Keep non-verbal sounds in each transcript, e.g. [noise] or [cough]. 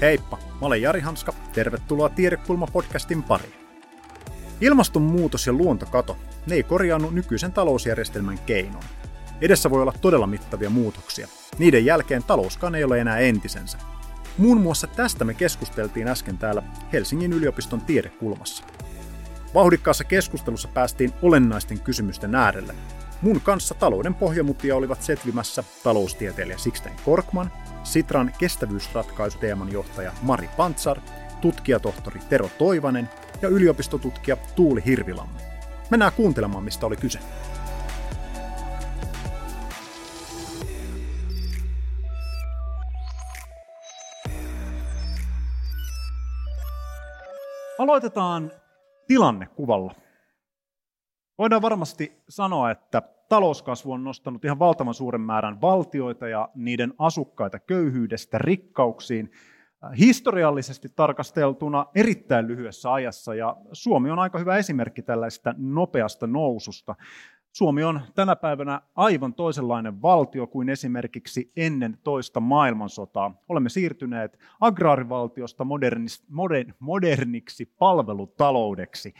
Heippa, mä olen Jari Hanska. Tervetuloa Tiedekulma-podcastin pariin. Ilmastonmuutos ja luontokato, ne ei korjaannu nykyisen talousjärjestelmän keinoin. Edessä voi olla todella mittavia muutoksia. Niiden jälkeen talouskaan ei ole enää entisensä. Muun muassa tästä me keskusteltiin äsken täällä Helsingin yliopiston tiedekulmassa. Vauhdikkaassa keskustelussa päästiin olennaisten kysymysten äärelle. Mun kanssa talouden pohjamutia olivat setvimässä taloustieteilijä Sixten Korkman, Sitran kestävyysratkaisuteeman johtaja Mari Pantsar, tutkijatohtori Tero Toivanen ja yliopistotutkija Tuuli Hirvilammi. Mennään kuuntelemaan, mistä oli kyse. Aloitetaan tilannekuvalla. Voidaan varmasti sanoa, että talouskasvu on nostanut ihan valtavan suuren määrän valtioita ja niiden asukkaita köyhyydestä rikkauksiin historiallisesti tarkasteltuna erittäin lyhyessä ajassa, ja Suomi on aika hyvä esimerkki tällaista nopeasta noususta. Suomi on tänä päivänä aivan toisenlainen valtio kuin esimerkiksi ennen toista maailmansotaa. Olemme siirtyneet agraarivaltiosta moderniksi palvelutaloudeksi.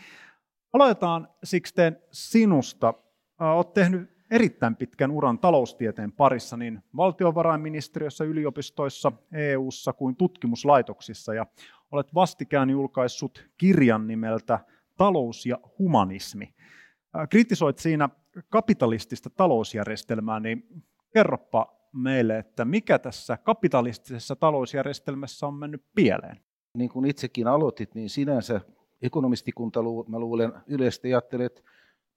Aloitetaan Sixten sinusta. Olet tehnyt erittäin pitkän uran taloustieteen parissa niin valtiovarainministeriössä, yliopistoissa, EU:ssa kuin tutkimuslaitoksissa ja olet vastikään julkaissut kirjan nimeltä Talous ja humanismi. Kritisoit siinä kapitalistista talousjärjestelmää, niin kerropa meille, että mikä tässä kapitalistisessa talousjärjestelmässä on mennyt pieleen? Niin kuin itsekin aloitit, niin sinänsä ekonomistikunta, mä luulen, yleisesti ajattelet,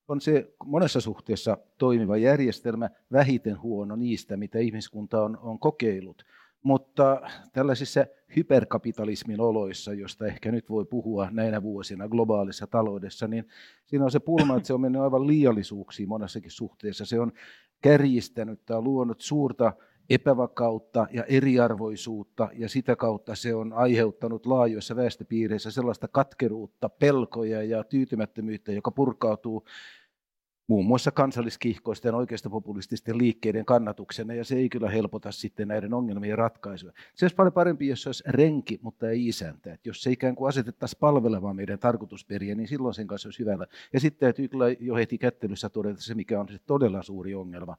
on se monessa suhteessa toimiva järjestelmä, vähiten huono niistä, mitä ihmiskunta on, on kokeillut. Mutta tällaisissa hyperkapitalismin oloissa, josta ehkä nyt voi puhua näinä vuosina globaalissa taloudessa, niin siinä on se pulma, että se on mennyt aivan liiallisuuksiin monessakin suhteessa. Se on kärjistänyt tai luonut suurta epävakautta ja eriarvoisuutta, ja sitä kautta se on aiheuttanut laajoissa väestöpiireissä sellaista katkeruutta, pelkoja ja tyytymättömyyttä, joka purkautuu muun muassa kansalliskihkoisten oikeistopopulististen liikkeiden kannatuksena, ja se ei kyllä helpota sitten näiden ongelmien ratkaisua. Se olisi paljon parempi, jos se olisi renki, mutta ei isäntä. Että jos se ikään kuin asetettaisiin palvelemaan meidän tarkoitusperiä, niin silloin sen kanssa olisi hyvällä. Ja sitten täytyy kyllä jo heti kättelyssä todeta se, mikä on se todella suuri ongelma,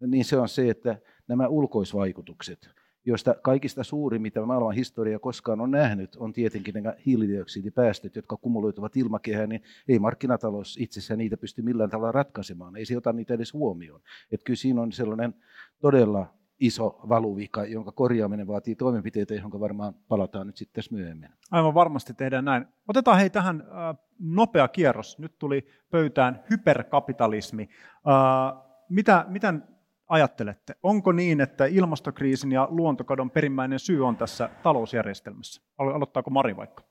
niin se on se, että nämä ulkoisvaikutukset, joista kaikista suurin, mitä maailman historia koskaan on nähnyt, on tietenkin nämä hiilidioksidipäästöt, jotka kumuloituvat ilmakehään, niin ei markkinatalous itsessään niitä pysty millään tavalla ratkaisemaan, ei se ota niitä edes huomioon. Että kyllä siinä on sellainen todella iso valuvika, jonka korjaaminen vaatii toimenpiteitä, johon varmaan palataan nyt sitten tässä myöhemmin. Aivan varmasti tehdään näin. Otetaan hei tähän äh, nopea kierros. Nyt tuli pöytään hyperkapitalismi. Äh, mitä, miten ajattelette? Onko niin, että ilmastokriisin ja luontokadon perimmäinen syy on tässä talousjärjestelmässä? Aloittaako Mari vaikka?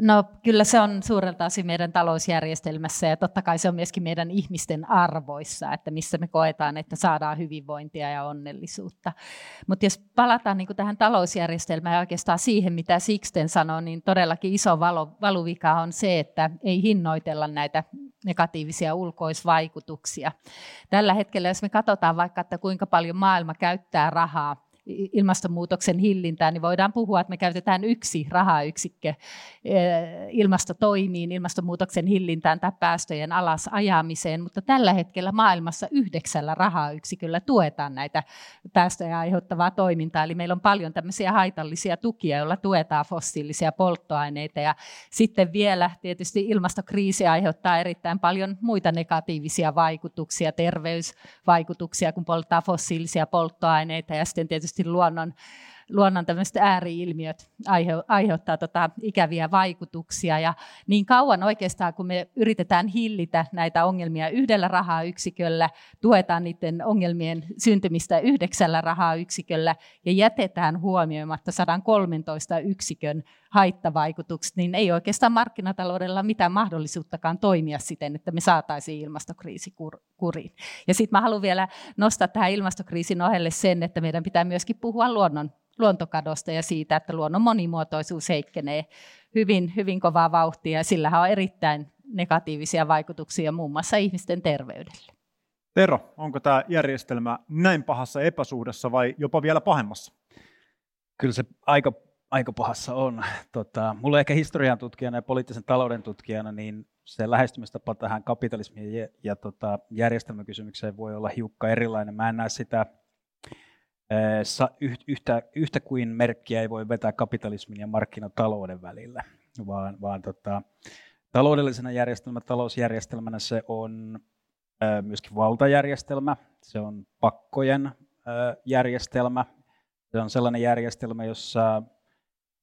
No kyllä se on suurelta osin meidän talousjärjestelmässä ja totta kai se on myöskin meidän ihmisten arvoissa, että missä me koetaan, että saadaan hyvinvointia ja onnellisuutta. Mutta jos palataan niin tähän talousjärjestelmään ja oikeastaan siihen, mitä Sixten sanoi, niin todellakin iso valo, valuvika on se, että ei hinnoitella näitä negatiivisia ulkoisvaikutuksia. Tällä hetkellä, jos me katsotaan vaikka, että kuinka paljon maailma käyttää rahaa ilmastonmuutoksen hillintään, niin voidaan puhua, että me käytetään yksi rahayksikkö eh, ilmastotoimiin, ilmastonmuutoksen hillintään tai päästöjen alas ajamiseen, mutta tällä hetkellä maailmassa yhdeksällä rahayksiköllä tuetaan näitä päästöjä aiheuttavaa toimintaa, eli meillä on paljon tämmöisiä haitallisia tukia, joilla tuetaan fossiilisia polttoaineita, ja sitten vielä tietysti ilmastokriisi aiheuttaa erittäin paljon muita negatiivisia vaikutuksia, terveysvaikutuksia, kun polttaa fossiilisia polttoaineita, ja sitten tietysti tietysti luonnon, luonnon tämmöiset ääriilmiöt aiheuttaa tota ikäviä vaikutuksia. Ja niin kauan oikeastaan, kun me yritetään hillitä näitä ongelmia yhdellä rahayksiköllä, tuetaan niiden ongelmien syntymistä yhdeksällä rahayksiköllä ja jätetään huomioimatta 113 yksikön haittavaikutukset, niin ei oikeastaan markkinataloudella mitään mahdollisuuttakaan toimia siten, että me saataisiin ilmastokriisi kuriin. Ja sitten mä haluan vielä nostaa tähän ilmastokriisin ohelle sen, että meidän pitää myöskin puhua luonnon luontokadosta ja siitä, että luonnon monimuotoisuus heikkenee hyvin, hyvin kovaa vauhtia ja sillä on erittäin negatiivisia vaikutuksia muun muassa ihmisten terveydelle. Tero, onko tämä järjestelmä näin pahassa epäsuhdassa vai jopa vielä pahemmassa? Kyllä se aika aika pahassa on. Tota, mulla ehkä historian tutkijana ja poliittisen talouden tutkijana, niin se lähestymistapa tähän kapitalismiin ja, ja tota, järjestelmäkysymykseen voi olla hiukka erilainen. Mä en näe sitä yhtä, yhtä kuin merkkiä ei voi vetää kapitalismin ja markkinatalouden välillä, vaan, vaan tota, taloudellisena järjestelmä, talousjärjestelmänä se on myöskin valtajärjestelmä, se on pakkojen järjestelmä, se on sellainen järjestelmä, jossa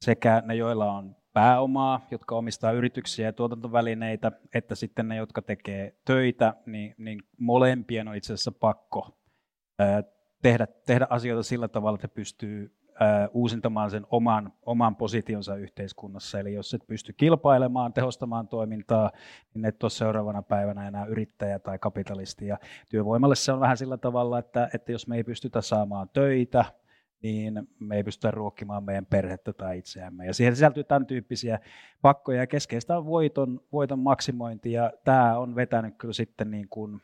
sekä ne, joilla on pääomaa, jotka omistaa yrityksiä ja tuotantovälineitä, että sitten ne, jotka tekee töitä, niin, niin molempien on itse asiassa pakko tehdä, tehdä asioita sillä tavalla, että pystyy uusintamaan sen oman, oman positionsa yhteiskunnassa. Eli jos et pysty kilpailemaan, tehostamaan toimintaa, niin et ole seuraavana päivänä enää yrittäjä tai kapitalisti. Ja työvoimalle se on vähän sillä tavalla, että, että jos me ei pystytä saamaan töitä, niin me ei pystytä ruokkimaan meidän perhettä tai itseämme. Ja siihen sisältyy tämän tyyppisiä pakkoja, ja keskeistä on voiton, voiton maksimointi, ja tämä on vetänyt kyllä sitten niin kuin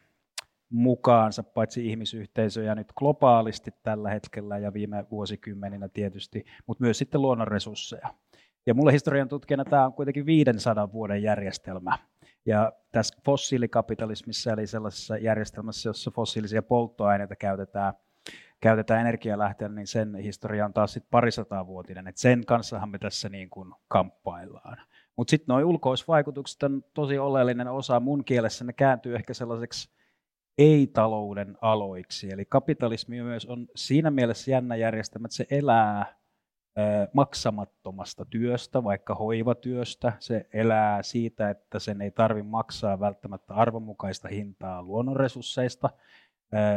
mukaansa, paitsi ihmisyhteisöjä nyt globaalisti tällä hetkellä ja viime vuosikymmeninä tietysti, mutta myös sitten luonnonresursseja. Ja mulle historian tutkijana tämä on kuitenkin 500 vuoden järjestelmä. Ja tässä fossiilikapitalismissa, eli sellaisessa järjestelmässä, jossa fossiilisia polttoaineita käytetään, käytetään energialähteenä, niin sen historia on taas sitten parisataa vuotinen. Et sen kanssahan me tässä niin kuin kamppaillaan. Mutta sitten nuo ulkoisvaikutukset on tosi oleellinen osa. Mun kielessä ne kääntyy ehkä sellaiseksi ei-talouden aloiksi. Eli kapitalismi myös on siinä mielessä jännä järjestelmä, että se elää maksamattomasta työstä, vaikka hoivatyöstä. Se elää siitä, että sen ei tarvitse maksaa välttämättä arvonmukaista hintaa luonnonresursseista.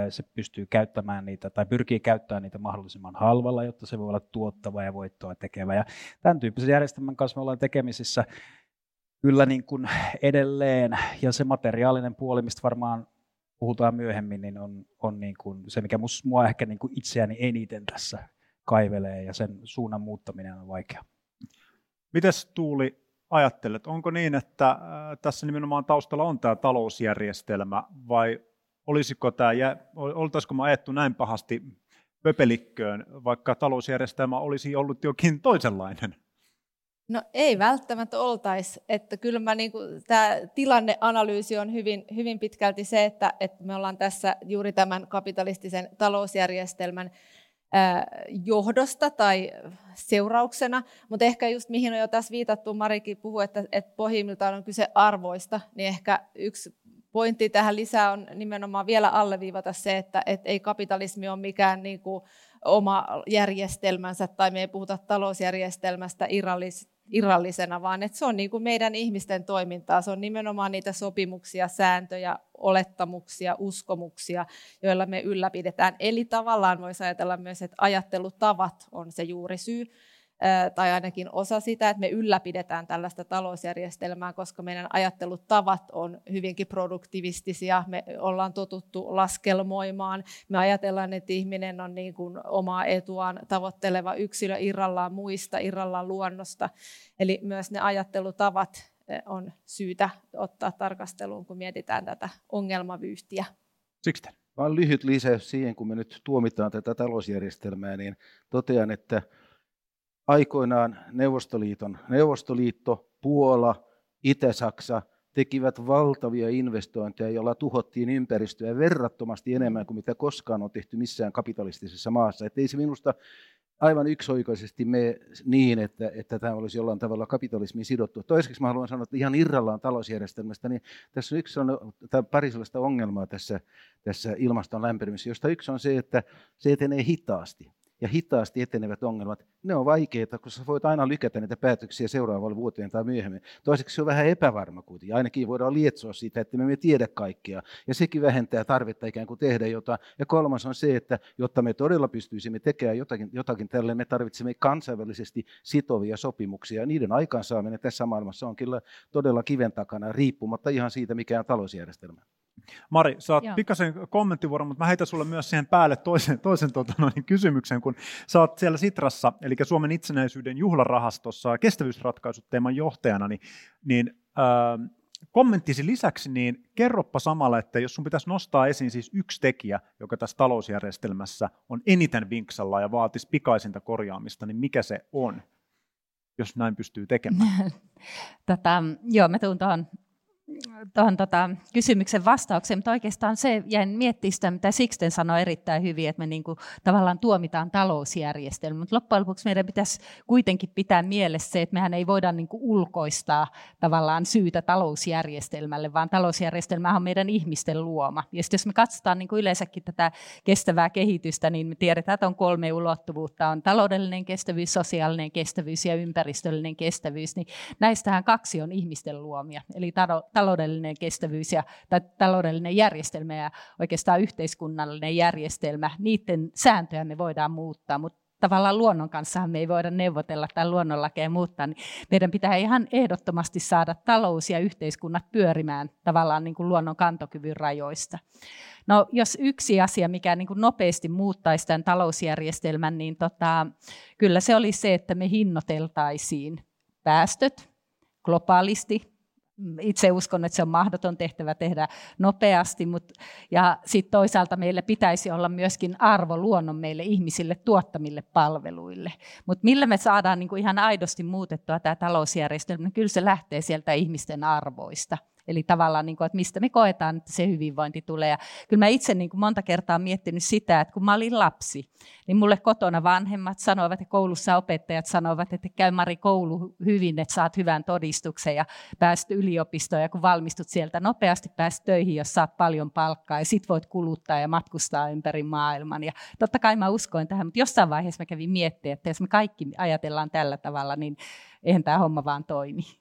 Se pystyy käyttämään niitä tai pyrkii käyttämään niitä mahdollisimman halvalla, jotta se voi olla tuottava ja voittoa tekevä. Ja tämän tyyppisen järjestelmän kanssa me ollaan tekemisissä kyllä niin kuin edelleen. Ja se materiaalinen puoli, mistä varmaan puhutaan myöhemmin, niin on, on niin kuin se, mikä mua ehkä niin kuin itseäni eniten tässä kaivelee, ja sen suunnan muuttaminen on vaikea. Mites Tuuli ajattelet, onko niin, että tässä nimenomaan taustalla on tämä talousjärjestelmä, vai olisiko tämä, oltaisiko me ajettu näin pahasti pöpelikköön, vaikka talousjärjestelmä olisi ollut jokin toisenlainen? No ei välttämättä oltaisi, että kyllä mä niin kuin, tämä tilanneanalyysi on hyvin, hyvin pitkälti se, että, että me ollaan tässä juuri tämän kapitalistisen talousjärjestelmän johdosta tai seurauksena, mutta ehkä just mihin on jo tässä viitattu, Marikin puhui, että, että pohjimmiltaan on kyse arvoista, niin ehkä yksi pointti tähän lisää on nimenomaan vielä alleviivata se, että, että ei kapitalismi ole mikään niin kuin oma järjestelmänsä tai me ei puhuta talousjärjestelmästä irrallis, irrallisena, vaan että se on niin kuin meidän ihmisten toimintaa. Se on nimenomaan niitä sopimuksia, sääntöjä, olettamuksia, uskomuksia, joilla me ylläpidetään. Eli tavallaan voisi ajatella myös, että ajattelutavat on se juuri syy tai ainakin osa sitä, että me ylläpidetään tällaista talousjärjestelmää, koska meidän ajattelutavat on hyvinkin produktivistisia. Me ollaan totuttu laskelmoimaan. Me ajatellaan, että ihminen on niin kuin omaa etuaan tavoitteleva yksilö irrallaan muista, irrallaan luonnosta. Eli myös ne ajattelutavat on syytä ottaa tarkasteluun, kun mietitään tätä ongelmavyyhtiä. Siksi Vain lyhyt lisäys siihen, kun me nyt tuomitaan tätä talousjärjestelmää, niin totean, että aikoinaan Neuvostoliiton, Neuvostoliitto, Puola, Itä-Saksa tekivät valtavia investointeja, joilla tuhottiin ympäristöä verrattomasti enemmän kuin mitä koskaan on tehty missään kapitalistisessa maassa. Että ei se minusta aivan yksioikoisesti mene niin, että, että tämä olisi jollain tavalla kapitalismiin sidottu. Toiseksi mä haluan sanoa, että ihan irrallaan talousjärjestelmästä, niin tässä on yksi on, pari sellaista ongelmaa tässä, tässä ilmaston lämpenemisessä, josta yksi on se, että se etenee hitaasti ja hitaasti etenevät ongelmat, ne on vaikeita, koska voit aina lykätä niitä päätöksiä seuraavalle vuoteen tai myöhemmin. Toiseksi se on vähän epävarma kuitenkin. Ainakin voidaan lietsoa siitä, että me emme tiedä kaikkea. Ja sekin vähentää tarvetta ikään kuin tehdä jotain. Ja kolmas on se, että jotta me todella pystyisimme tekemään jotakin, jotakin tälle, me tarvitsemme kansainvälisesti sitovia sopimuksia. Niiden aikaansaaminen tässä maailmassa on kyllä todella kiven takana, riippumatta ihan siitä, mikä on talousjärjestelmä. Mari, sä oot pikaisen kommenttivuoron, mutta mä heitän sulle myös siihen päälle toisen, toisen tota, noin, kysymyksen, kun sä oot siellä Sitrassa, eli Suomen itsenäisyyden juhlarahastossa kestävyysratkaisut teeman johtajana, niin, niin äh, kommenttisi lisäksi, niin kerroppa samalla, että jos sun pitäisi nostaa esiin siis yksi tekijä, joka tässä talousjärjestelmässä on eniten vinksalla ja vaatisi pikaisinta korjaamista, niin mikä se on? jos näin pystyy tekemään? [laughs] Tätä, joo, mä tuun tuohon tuohon tota, kysymyksen vastaukseen, mutta oikeastaan se jäin miettimään sitä, mitä Sixten sanoi erittäin hyvin, että me niinku tavallaan tuomitaan talousjärjestelmä, mutta loppujen lopuksi meidän pitäisi kuitenkin pitää mielessä se, että mehän ei voida niinku ulkoistaa tavallaan syytä talousjärjestelmälle, vaan talousjärjestelmä on meidän ihmisten luoma. Ja jos me katsotaan niinku yleensäkin tätä kestävää kehitystä, niin me tiedetään, että on kolme ulottuvuutta, on taloudellinen kestävyys, sosiaalinen kestävyys ja ympäristöllinen kestävyys, niin näistähän kaksi on ihmisten luomia, eli taloudellinen kestävyys ja tai taloudellinen järjestelmä ja oikeastaan yhteiskunnallinen järjestelmä, niiden sääntöjä me voidaan muuttaa, mutta tavallaan luonnon kanssa me ei voida neuvotella tai luonnonlakeja muuttaa, niin meidän pitää ihan ehdottomasti saada talous ja yhteiskunnat pyörimään tavallaan niin kuin luonnon kantokyvyn rajoista. No, jos yksi asia, mikä niin kuin nopeasti muuttaisi tämän talousjärjestelmän, niin tota, kyllä se olisi se, että me hinnoiteltaisiin päästöt globaalisti itse uskon, että se on mahdoton tehtävä tehdä nopeasti, mutta, ja sitten toisaalta meillä pitäisi olla myöskin arvo luonnon meille ihmisille tuottamille palveluille. Mutta millä me saadaan niin kuin ihan aidosti muutettua tämä talousjärjestelmä, niin kyllä se lähtee sieltä ihmisten arvoista. Eli tavallaan, niin kuin, että mistä me koetaan, että se hyvinvointi tulee. Ja kyllä mä itse niin kuin monta kertaa miettinyt sitä, että kun mä olin lapsi, niin mulle kotona vanhemmat sanoivat ja koulussa opettajat sanoivat, että käy Mari koulu hyvin, että saat hyvän todistuksen ja pääst yliopistoon ja kun valmistut sieltä nopeasti pääst töihin, jos saat paljon palkkaa ja sit voit kuluttaa ja matkustaa ympäri maailman. Ja totta kai mä uskoin tähän, mutta jossain vaiheessa mä kävin miettimään, että jos me kaikki ajatellaan tällä tavalla, niin eihän tämä homma vaan toimi.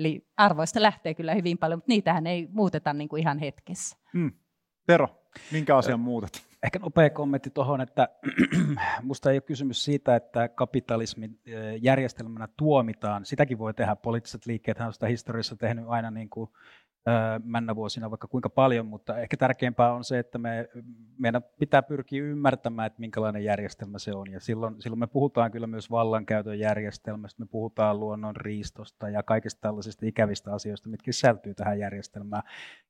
Eli arvoista lähtee kyllä hyvin paljon, mutta niitähän ei muuteta niin kuin ihan hetkessä. Mm. Tero, minkä asian muutat? Ehkä nopea kommentti tuohon, että [clears throat] minusta ei ole kysymys siitä, että kapitalismin järjestelmänä tuomitaan. Sitäkin voi tehdä. Poliittiset liikkeet on sitä historiassa tehnyt aina niin kuin männä vuosina vaikka kuinka paljon, mutta ehkä tärkeämpää on se, että me, meidän pitää pyrkiä ymmärtämään, että minkälainen järjestelmä se on. Ja silloin, silloin me puhutaan kyllä myös vallankäytön järjestelmästä, me puhutaan luonnon riistosta ja kaikista tällaisista ikävistä asioista, mitkä sisältyy tähän järjestelmään.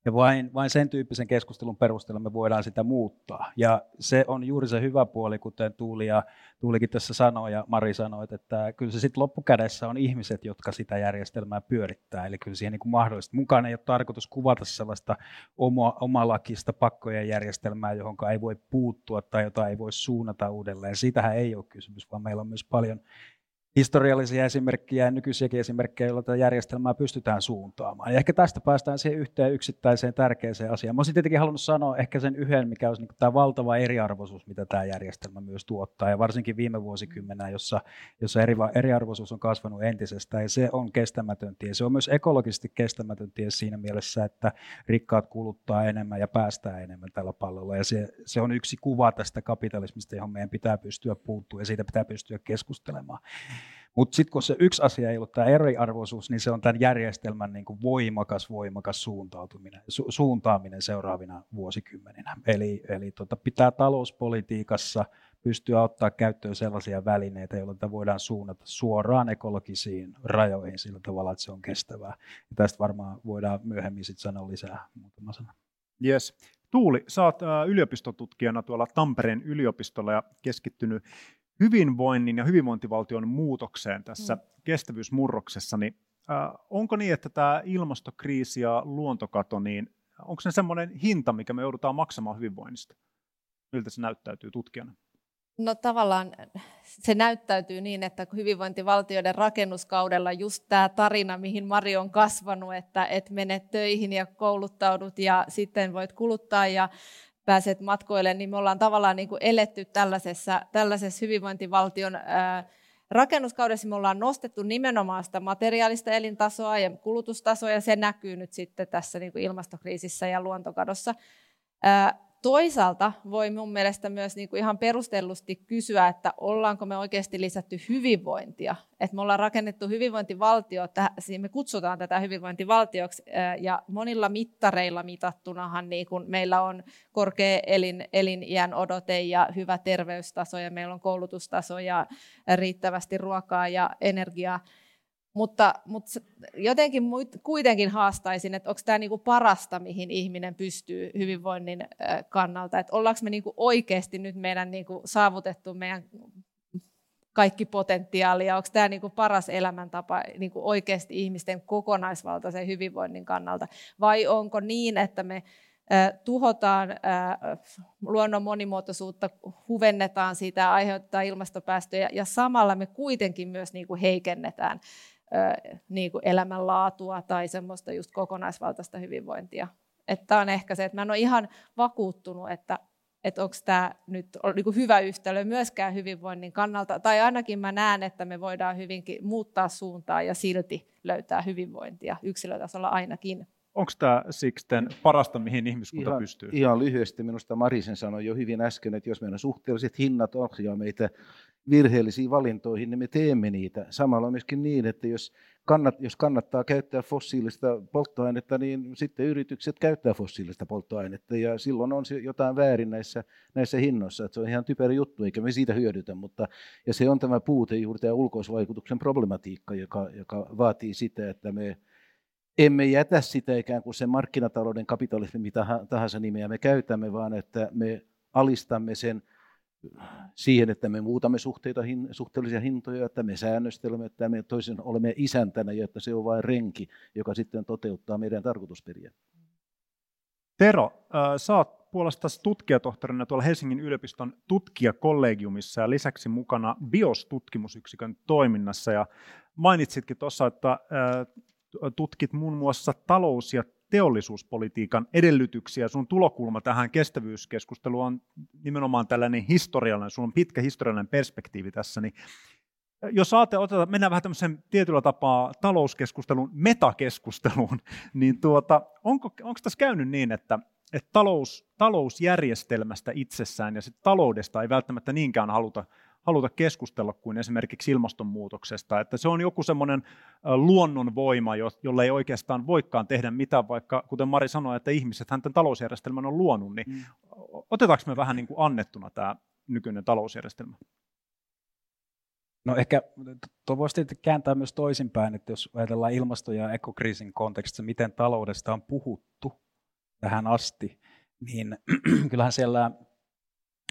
Ja vain, vain sen tyyppisen keskustelun perusteella me voidaan sitä muuttaa. Ja se on juuri se hyvä puoli, kuten Tuuli ja Tuulikin tässä sanoi ja Mari sanoi, että kyllä se sitten loppukädessä on ihmiset, jotka sitä järjestelmää pyörittää. Eli kyllä siihen niin kuin mahdollista. Mukaan ei ole tarkoitus kuvata sellaista oma, omalakista pakkojen järjestelmää, johon ei voi puuttua tai jota ei voi suunnata uudelleen. Siitähän ei ole kysymys, vaan meillä on myös paljon historiallisia esimerkkejä ja nykyisiäkin esimerkkejä, joilla tätä järjestelmää pystytään suuntaamaan. Ja ehkä tästä päästään siihen yhteen yksittäiseen tärkeäseen asiaan. Mä olisin tietenkin halunnut sanoa ehkä sen yhden, mikä olisi niin tämä valtava eriarvoisuus, mitä tämä järjestelmä myös tuottaa, ja varsinkin viime vuosikymmenä, jossa, jossa eri, eriarvoisuus on kasvanut entisestään, ja se on kestämätön tie. Se on myös ekologisesti kestämätön tie siinä mielessä, että rikkaat kuluttaa enemmän ja päästää enemmän tällä pallolla, ja se, se on yksi kuva tästä kapitalismista, johon meidän pitää pystyä puuttumaan, ja siitä pitää pystyä keskustelemaan. Mutta sitten kun se yksi asia ei ollut tämä eriarvoisuus, niin se on tämän järjestelmän niin kuin voimakas, voimakas suuntautuminen, su- suuntaaminen seuraavina vuosikymmeninä. Eli, eli tota, pitää talouspolitiikassa pystyä ottaa käyttöön sellaisia välineitä, joilla voidaan suunnata suoraan ekologisiin rajoihin sillä tavalla, että se on kestävää. Ja tästä varmaan voidaan myöhemmin sitten sanoa lisää muutama sana. Yes. Tuuli, oot yliopistotutkijana tuolla Tampereen yliopistolla ja keskittynyt hyvinvoinnin ja hyvinvointivaltion muutokseen tässä mm. kestävyysmurroksessa, niin äh, onko niin, että tämä ilmastokriisi ja luontokato, niin onko se semmoinen hinta, mikä me joudutaan maksamaan hyvinvoinnista? Miltä se näyttäytyy tutkijana? No tavallaan se näyttäytyy niin, että hyvinvointivaltioiden rakennuskaudella just tämä tarina, mihin Mari on kasvanut, että et menet töihin ja kouluttaudut ja sitten voit kuluttaa ja pääset matkoille, niin me ollaan tavallaan niin kuin eletty tällaisessa, tällaisessa hyvinvointivaltion ää, rakennuskaudessa. Me ollaan nostettu nimenomaan sitä materiaalista elintasoa ja kulutustasoa, ja se näkyy nyt sitten tässä niin kuin ilmastokriisissä ja luontokadossa. Ää, toisaalta voi mun mielestä myös niin kuin ihan perustellusti kysyä, että ollaanko me oikeasti lisätty hyvinvointia. Että me ollaan rakennettu hyvinvointivaltio, me kutsutaan tätä hyvinvointivaltioksi ja monilla mittareilla mitattunahan niin kuin meillä on korkea elin, eliniän odote ja hyvä terveystaso ja meillä on koulutustaso ja riittävästi ruokaa ja energiaa. Mutta, mutta jotenkin kuitenkin haastaisin, että onko tämä niinku parasta, mihin ihminen pystyy hyvinvoinnin kannalta. Että ollaanko me niinku oikeasti nyt meidän niinku saavutettu meidän kaikki potentiaali ja onko tämä niin kuin paras elämäntapa niin kuin oikeasti ihmisten kokonaisvaltaisen hyvinvoinnin kannalta vai onko niin, että me tuhotaan luonnon monimuotoisuutta, huvennetaan sitä, aiheuttaa ilmastopäästöjä ja samalla me kuitenkin myös niin kuin heikennetään niin kuin elämänlaatua tai semmoista just kokonaisvaltaista hyvinvointia. Tämä on ehkä se, että mä en ole ihan vakuuttunut, että, että onko tämä nyt niin kuin hyvä yhtälö myöskään hyvinvoinnin kannalta, tai ainakin mä näen, että me voidaan hyvinkin muuttaa suuntaa ja silti löytää hyvinvointia yksilötasolla ainakin. Onko tämä Sixten parasta, mihin ihmiskunta ihan, pystyy? Ihan lyhyesti minusta Marisen sanoi jo hyvin äsken, että jos meidän suhteelliset hinnat ohjaa meitä virheellisiin valintoihin, niin me teemme niitä. Samalla myöskin niin, että jos, kannat, jos kannattaa käyttää fossiilista polttoainetta, niin sitten yritykset käyttää fossiilista polttoainetta ja silloin on jotain väärin näissä, näissä hinnoissa. Että se on ihan typerä juttu, eikä me siitä hyödytä, mutta ja se on tämä puute, juuri tämä ulkoisvaikutuksen problematiikka, joka, joka vaatii sitä, että me emme jätä sitä ikään kuin sen markkinatalouden kapitalismi, mitä tahansa nimeä me käytämme, vaan että me alistamme sen siihen, että me muutamme suhteita, suhteellisia hintoja, että me säännöstelemme, että me toisin olemme isäntänä ja että se on vain renki, joka sitten toteuttaa meidän tarkoitusperiä. Tero, sä oot puolestaan tutkijatohtorina tuolla Helsingin yliopiston tutkijakollegiumissa ja lisäksi mukana BIOS-tutkimusyksikön toiminnassa. Ja mainitsitkin tuossa, että tutkit muun muassa talous- ja teollisuuspolitiikan edellytyksiä. Sun tulokulma tähän kestävyyskeskusteluun on nimenomaan tällainen historiallinen, sun on pitkä historiallinen perspektiivi tässä, niin jos saate oteta, mennään vähän tämmöisen tietyllä tapaa talouskeskustelun, metakeskusteluun, [laughs] niin tuota, onko, onko tässä käynyt niin, että, että talous, talousjärjestelmästä itsessään ja sit taloudesta ei välttämättä niinkään haluta haluta keskustella kuin esimerkiksi ilmastonmuutoksesta. Että se on joku semmoinen luonnonvoima, jolle ei oikeastaan voikaan tehdä mitään, vaikka kuten Mari sanoi, että ihmiset tämän talousjärjestelmän on luonut, niin mm. otetaanko me vähän niin kuin annettuna tämä nykyinen talousjärjestelmä? No ehkä tuo voisi kääntää myös toisinpäin, että jos ajatellaan ilmasto- ja ekokriisin kontekstissa, miten taloudesta on puhuttu tähän asti, niin [clears throat] kyllähän siellä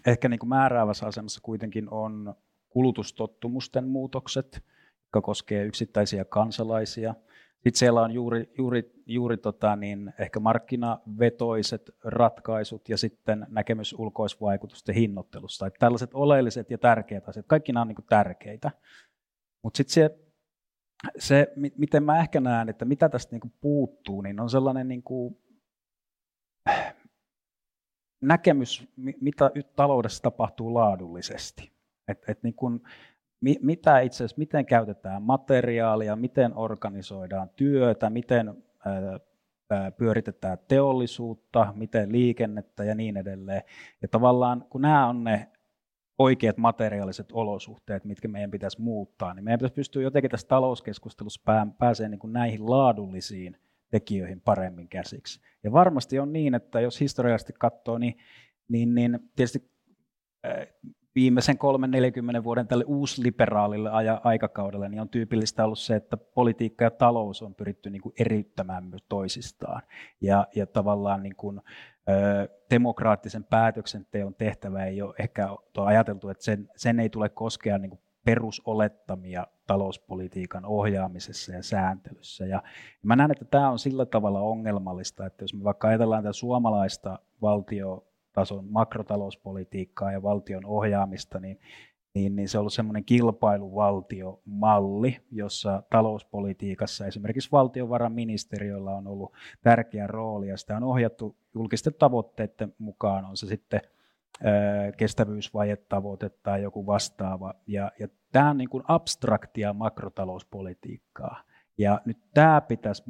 ehkä niin kuin määräävässä asemassa kuitenkin on kulutustottumusten muutokset, jotka koskevat yksittäisiä kansalaisia. Sitten siellä on juuri, juuri, juuri tota niin, ehkä markkinavetoiset ratkaisut ja sitten näkemys ulkoisvaikutusten hinnoittelusta. Että tällaiset oleelliset ja tärkeät asiat, kaikki nämä on niin tärkeitä. Mutta sitten se, se, miten mä ehkä näen, että mitä tästä niin puuttuu, niin on sellainen niin kuin, näkemys, mitä taloudessa tapahtuu laadullisesti. Et, et niin kun, mitä itse asiassa, miten käytetään materiaalia, miten organisoidaan työtä, miten ää, pyöritetään teollisuutta, miten liikennettä ja niin edelleen. Ja tavallaan kun nämä on ne oikeat materiaaliset olosuhteet, mitkä meidän pitäisi muuttaa, niin meidän pitäisi pystyä jotenkin tässä talouskeskustelussa pääsemään niin näihin laadullisiin tekijöihin paremmin käsiksi. Ja varmasti on niin, että jos historiallisesti katsoo, niin, niin, niin tietysti äh, viimeisen 3-40 vuoden tälle uusliberaalille aikakaudelle niin on tyypillistä ollut se, että politiikka ja talous on pyritty niin kuin eriyttämään myös toisistaan. Ja, ja tavallaan niin kuin, ö, demokraattisen päätöksenteon tehtävä ei ole ehkä ajateltu, että sen, sen ei tule koskea niin kuin perusolettamia talouspolitiikan ohjaamisessa ja sääntelyssä. Ja mä näen, että tämä on sillä tavalla ongelmallista, että jos me vaikka ajatellaan tätä suomalaista valtiotason makrotalouspolitiikkaa ja valtion ohjaamista, niin niin, niin se on ollut semmoinen kilpailuvaltiomalli, jossa talouspolitiikassa esimerkiksi valtiovarainministeriöllä on ollut tärkeä rooli ja sitä on ohjattu julkisten tavoitteiden mukaan, on se sitten kestävyysvajetavoite tai joku vastaava. Ja, ja tämä on niin kuin abstraktia makrotalouspolitiikkaa. Ja nyt tämä pitäisi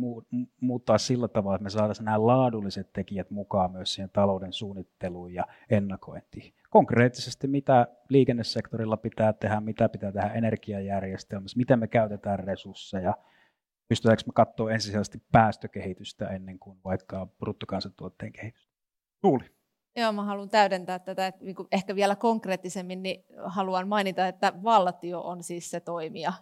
muuttaa sillä tavalla, että me saataisiin nämä laadulliset tekijät mukaan myös siihen talouden suunnitteluun ja ennakointiin. Konkreettisesti, mitä liikennesektorilla pitää tehdä, mitä pitää tehdä energiajärjestelmässä, miten me käytetään resursseja, pystytäänkö me katsoa ensisijaisesti päästökehitystä ennen kuin vaikka bruttokansantuotteen kehitystä. Tuuli. Joo, mä haluan täydentää tätä, että niin ehkä vielä konkreettisemmin niin haluan mainita, että valtio on siis se toimija.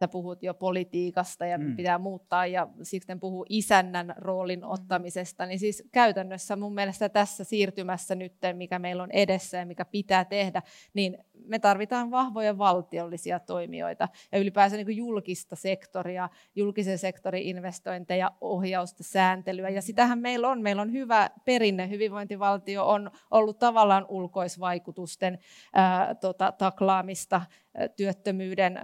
Sä puhut jo politiikasta ja mm. pitää muuttaa ja siksi puhuu isännän roolin mm. ottamisesta. Niin siis käytännössä mun mielestä tässä siirtymässä nyt, mikä meillä on edessä ja mikä pitää tehdä, niin me tarvitaan vahvoja valtiollisia toimijoita ja ylipäänsä niin julkista sektoria, julkisen sektorin investointeja, ohjausta, sääntelyä. Ja sitähän meillä on. Meillä on hyvä perinne. Hyvinvointivaltio on ollut tavallaan ulkoisvaikutusten ää, tota, taklaamista työttömyyden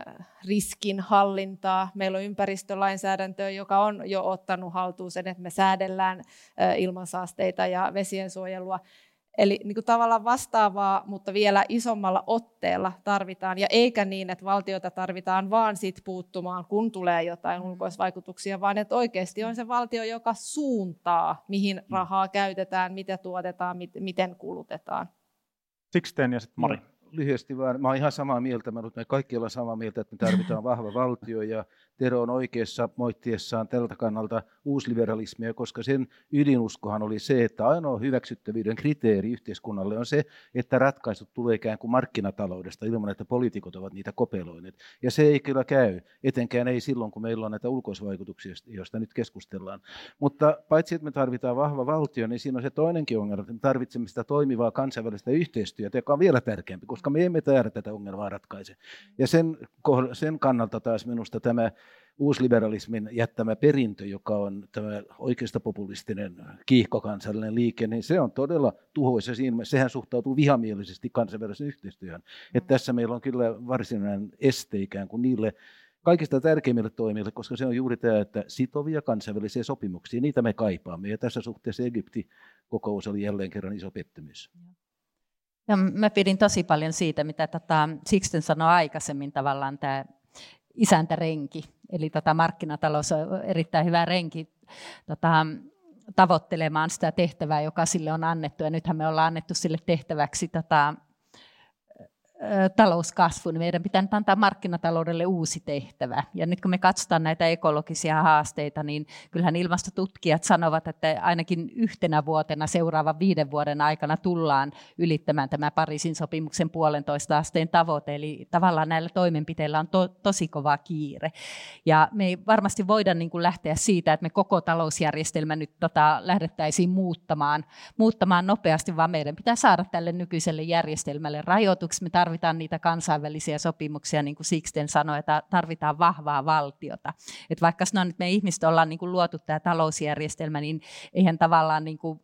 riskin hallintaa. Meillä on ympäristölainsäädäntöä, joka on jo ottanut haltuun sen, että me säädellään ilmansaasteita ja vesiensuojelua. Eli niin kuin tavallaan vastaavaa, mutta vielä isommalla otteella tarvitaan, ja eikä niin, että valtiota tarvitaan vaan sit puuttumaan, kun tulee jotain mm. ulkoisvaikutuksia, vaan että oikeasti on se valtio, joka suuntaa, mihin mm. rahaa käytetään, mitä tuotetaan, miten kulutetaan. Sixten ja sitten Mari lyhyesti vaan, mä olen ihan samaa mieltä, mä me kaikki ollaan samaa mieltä, että me tarvitaan [laughs] vahva valtio ja Tero on oikeassa moittiessaan tältä kannalta uusliberalismia, koska sen ydinuskohan oli se, että ainoa hyväksyttävyyden kriteeri yhteiskunnalle on se, että ratkaisut tulee ikään kuin markkinataloudesta ilman, että poliitikot ovat niitä kopeloineet. Ja se ei kyllä käy, etenkään ei silloin, kun meillä on näitä ulkoisvaikutuksia, joista nyt keskustellaan. Mutta paitsi, että me tarvitaan vahva valtio, niin siinä on se toinenkin ongelma, että me tarvitsemme sitä toimivaa kansainvälistä yhteistyötä, joka on vielä tärkeämpi, koska me emme täällä tätä ongelmaa ratkaise. Ja sen, sen kannalta taas minusta tämä uusliberalismin jättämä perintö, joka on tämä oikeistopopulistinen kiihkokansallinen liike, niin se on todella tuhoisa siinä. Sehän suhtautuu vihamielisesti kansainväliseen yhteistyöhön. Että tässä meillä on kyllä varsinainen este ikään kuin niille kaikista tärkeimmille toimille, koska se on juuri tämä, että sitovia kansainvälisiä sopimuksia, niitä me kaipaamme. Ja tässä suhteessa Egypti-kokous oli jälleen kerran iso pettymys. Ja mä pidin tosi paljon siitä, mitä tota Sixten sanoi aikaisemmin tavallaan tämä isäntärenki. Eli tota markkinatalous on erittäin hyvä renki tota, tavoittelemaan sitä tehtävää, joka sille on annettu. Ja nythän me ollaan annettu sille tehtäväksi tota, talouskasvu, niin meidän pitää nyt antaa markkinataloudelle uusi tehtävä. Ja nyt kun me katsotaan näitä ekologisia haasteita, niin kyllähän ilmastotutkijat sanovat, että ainakin yhtenä vuotena seuraavan viiden vuoden aikana tullaan ylittämään tämä Pariisin sopimuksen puolentoista asteen tavoite. Eli tavallaan näillä toimenpiteillä on to, tosi kova kiire. Ja me ei varmasti voida niin kuin lähteä siitä, että me koko talousjärjestelmä nyt tota, lähdettäisiin muuttamaan, muuttamaan nopeasti, vaan meidän pitää saada tälle nykyiselle järjestelmälle rajoituksia. Me tarvitaan niitä kansainvälisiä sopimuksia, niin kuin Sixten sanoi, että tarvitaan vahvaa valtiota. Et vaikka sanoo, että me ihmiset ollaan niin kuin luotu tämä talousjärjestelmä, niin eihän tavallaan niin kuin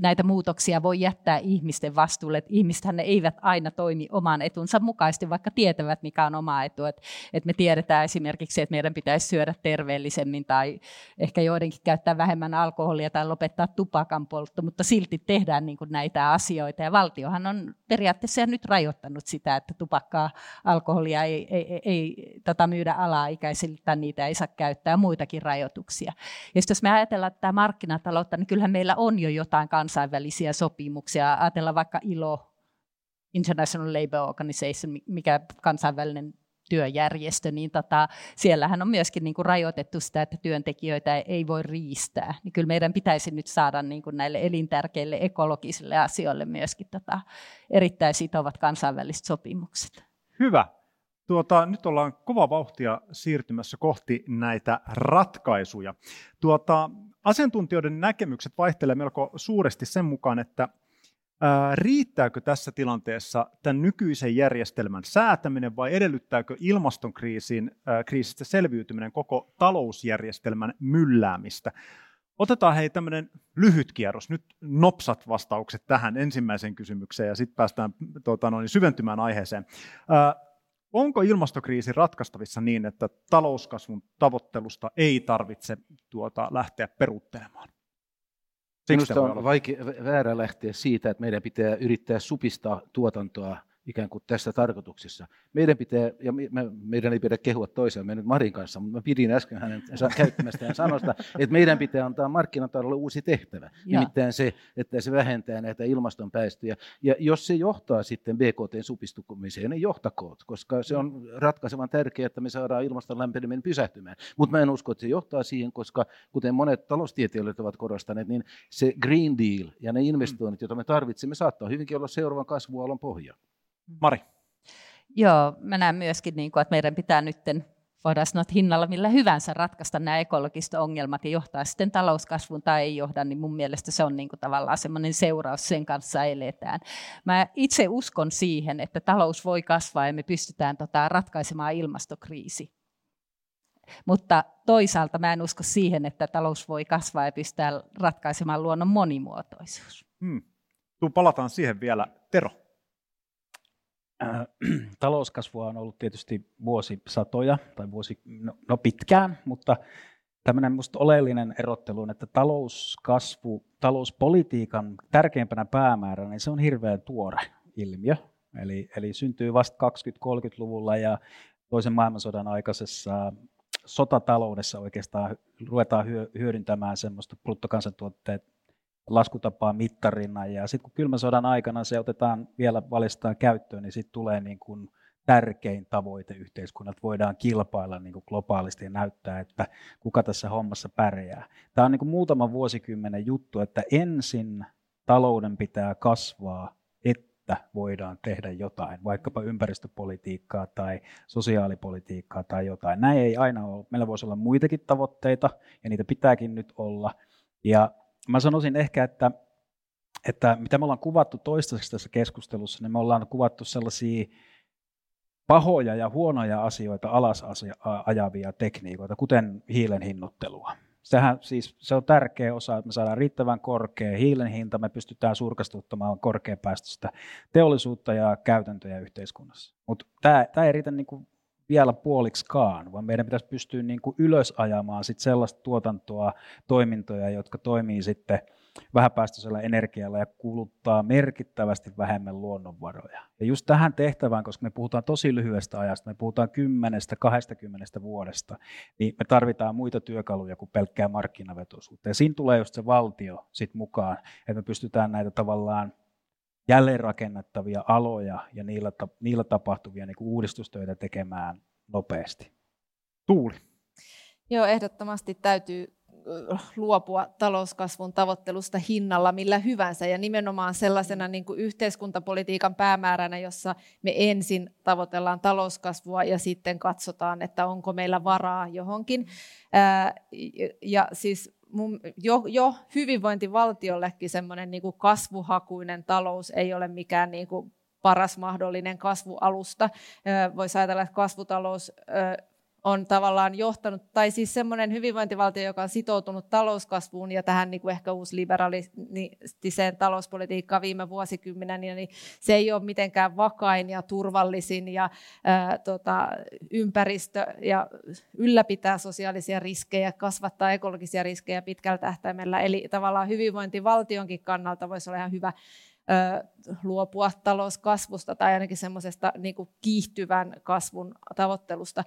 näitä muutoksia voi jättää ihmisten vastuulle. Että ihmisethän eivät aina toimi oman etunsa mukaisesti, vaikka tietävät, mikä on oma etu. Että, että me tiedetään esimerkiksi, että meidän pitäisi syödä terveellisemmin tai ehkä joidenkin käyttää vähemmän alkoholia tai lopettaa tupakan poltto, mutta silti tehdään niin näitä asioita. Ja valtiohan on periaatteessa nyt rajoittanut sitä, että tupakkaa, alkoholia ei, ei, ei, ei tota myydä alaikäisille tai niitä ei saa käyttää ja muitakin rajoituksia. Ja jos me ajatellaan tätä markkinataloutta, niin kyllähän meillä on jo jotain kansainvälisiä sopimuksia. Ajatellaan vaikka ILO, International Labour Organization, mikä kansainvälinen työjärjestö, niin tota, siellähän on myöskin niin kuin rajoitettu sitä, että työntekijöitä ei voi riistää. Niin kyllä meidän pitäisi nyt saada niin kuin näille elintärkeille ekologisille asioille myöskin tota, erittäin sitovat kansainväliset sopimukset. Hyvä. Tuota, nyt ollaan kova vauhtia siirtymässä kohti näitä ratkaisuja. Tuota, asiantuntijoiden näkemykset vaihtelevat melko suuresti sen mukaan, että ää, riittääkö tässä tilanteessa tämän nykyisen järjestelmän säätäminen vai edellyttääkö ilmastonkriisin kriisistä selviytyminen koko talousjärjestelmän mylläämistä? Otetaan hei tämmöinen lyhyt kierros, nyt nopsat vastaukset tähän ensimmäiseen kysymykseen ja sitten päästään tuota, noin, syventymään aiheeseen. Onko ilmastokriisi ratkaistavissa niin, että talouskasvun tavoittelusta ei tarvitse tuota, lähteä peruuttelemaan? Minusta on vaikea, väärä lähteä siitä, että meidän pitää yrittää supistaa tuotantoa ikään kuin tässä tarkoituksessa. Meidän pitää, ja me, meidän ei pidä kehua toisiaan, me nyt Marin kanssa, mutta mä pidin äsken hänen käyttämästään sanosta, että meidän pitää antaa markkinataloudelle uusi tehtävä, ja. nimittäin se, että se vähentää näitä ilmastonpäästöjä. Ja jos se johtaa sitten BKT supistumiseen, niin johtakoot, koska se on ratkaisevan tärkeää, että me saadaan ilmaston lämpeneminen pysähtymään. Mutta mä en usko, että se johtaa siihen, koska kuten monet taloustieteilijät ovat korostaneet, niin se Green Deal ja ne investoinnit, joita me tarvitsemme, saattaa hyvinkin olla seuraavan kasvualon pohja. Mari. Joo, mä näen myöskin, niin kuin, että meidän pitää nyt voidaan sanoa, että hinnalla millä hyvänsä ratkaista nämä ekologiset ongelmat ja johtaa sitten talouskasvun tai ei johda, niin mun mielestä se on niin kuin tavallaan semmoinen seuraus, sen kanssa eletään. Mä itse uskon siihen, että talous voi kasvaa ja me pystytään tota ratkaisemaan ilmastokriisi. Mutta toisaalta mä en usko siihen, että talous voi kasvaa ja pystytään ratkaisemaan luonnon monimuotoisuus. Hmm. Tuu palataan siihen vielä. Tero. Äh, [clears throat] talouskasvua on ollut tietysti vuosisatoja tai vuosi, no, no pitkään, mutta tämmöinen minusta oleellinen erottelu on, että talouskasvu, talouspolitiikan tärkeimpänä päämääränä, niin se on hirveän tuore ilmiö. Eli, eli syntyy vasta 20-30-luvulla ja toisen maailmansodan aikaisessa sotataloudessa oikeastaan ruvetaan hyödyntämään semmoista bruttokansantuotteet laskutapaa mittarina. Ja sitten kun kylmän sodan aikana se otetaan vielä valistaan käyttöön, niin sitten tulee niin kuin tärkein tavoite yhteiskunnat. Voidaan kilpailla niin kuin globaalisti ja näyttää, että kuka tässä hommassa pärjää. Tämä on niin kuin muutaman vuosikymmenen juttu, että ensin talouden pitää kasvaa, että voidaan tehdä jotain, vaikkapa ympäristöpolitiikkaa tai sosiaalipolitiikkaa tai jotain. Näin ei aina ole. Meillä voisi olla muitakin tavoitteita, ja niitä pitääkin nyt olla. Ja mä sanoisin ehkä, että, että mitä me ollaan kuvattu toistaiseksi tässä keskustelussa, niin me ollaan kuvattu sellaisia pahoja ja huonoja asioita alas ajavia tekniikoita, kuten hiilen hinnoittelua. Sehän siis, se on tärkeä osa, että me saadaan riittävän korkea hiilen hinta, me pystytään surkastuttamaan korkeapäästöistä teollisuutta ja käytäntöjä yhteiskunnassa. Mutta tämä ei riitä niinku vielä puoliksikaan, vaan meidän pitäisi pystyä niin kuin ylös ajamaan sit sellaista tuotantoa, toimintoja, jotka toimii sitten vähäpäästöisellä energialla ja kuluttaa merkittävästi vähemmän luonnonvaroja. Ja just tähän tehtävään, koska me puhutaan tosi lyhyestä ajasta, me puhutaan 10-20 vuodesta, niin me tarvitaan muita työkaluja kuin pelkkää markkinavetoisuutta. Ja siinä tulee just se valtio sit mukaan, että me pystytään näitä tavallaan jälleenrakennettavia aloja ja niillä, niillä tapahtuvia niin kuin uudistustöitä tekemään nopeasti. Tuuli. Joo, ehdottomasti täytyy luopua talouskasvun tavoittelusta hinnalla millä hyvänsä ja nimenomaan sellaisena niin kuin yhteiskuntapolitiikan päämääränä, jossa me ensin tavoitellaan talouskasvua ja sitten katsotaan, että onko meillä varaa johonkin. Ja siis mun, jo, jo hyvinvointivaltiollekin semmoinen niin kuin kasvuhakuinen talous ei ole mikään niin kuin paras mahdollinen kasvualusta. Voisi ajatella, että kasvutalous on tavallaan johtanut, tai siis semmoinen hyvinvointivaltio, joka on sitoutunut talouskasvuun ja tähän niin kuin ehkä uusliberalistiseen talouspolitiikkaan viime vuosikymmenen, niin se ei ole mitenkään vakain ja turvallisin ja ää, tota, ympäristö ja ylläpitää sosiaalisia riskejä, kasvattaa ekologisia riskejä pitkällä tähtäimellä. Eli tavallaan hyvinvointivaltionkin kannalta voisi olla ihan hyvä luopua talouskasvusta tai ainakin semmoisesta niin kiihtyvän kasvun tavoittelusta.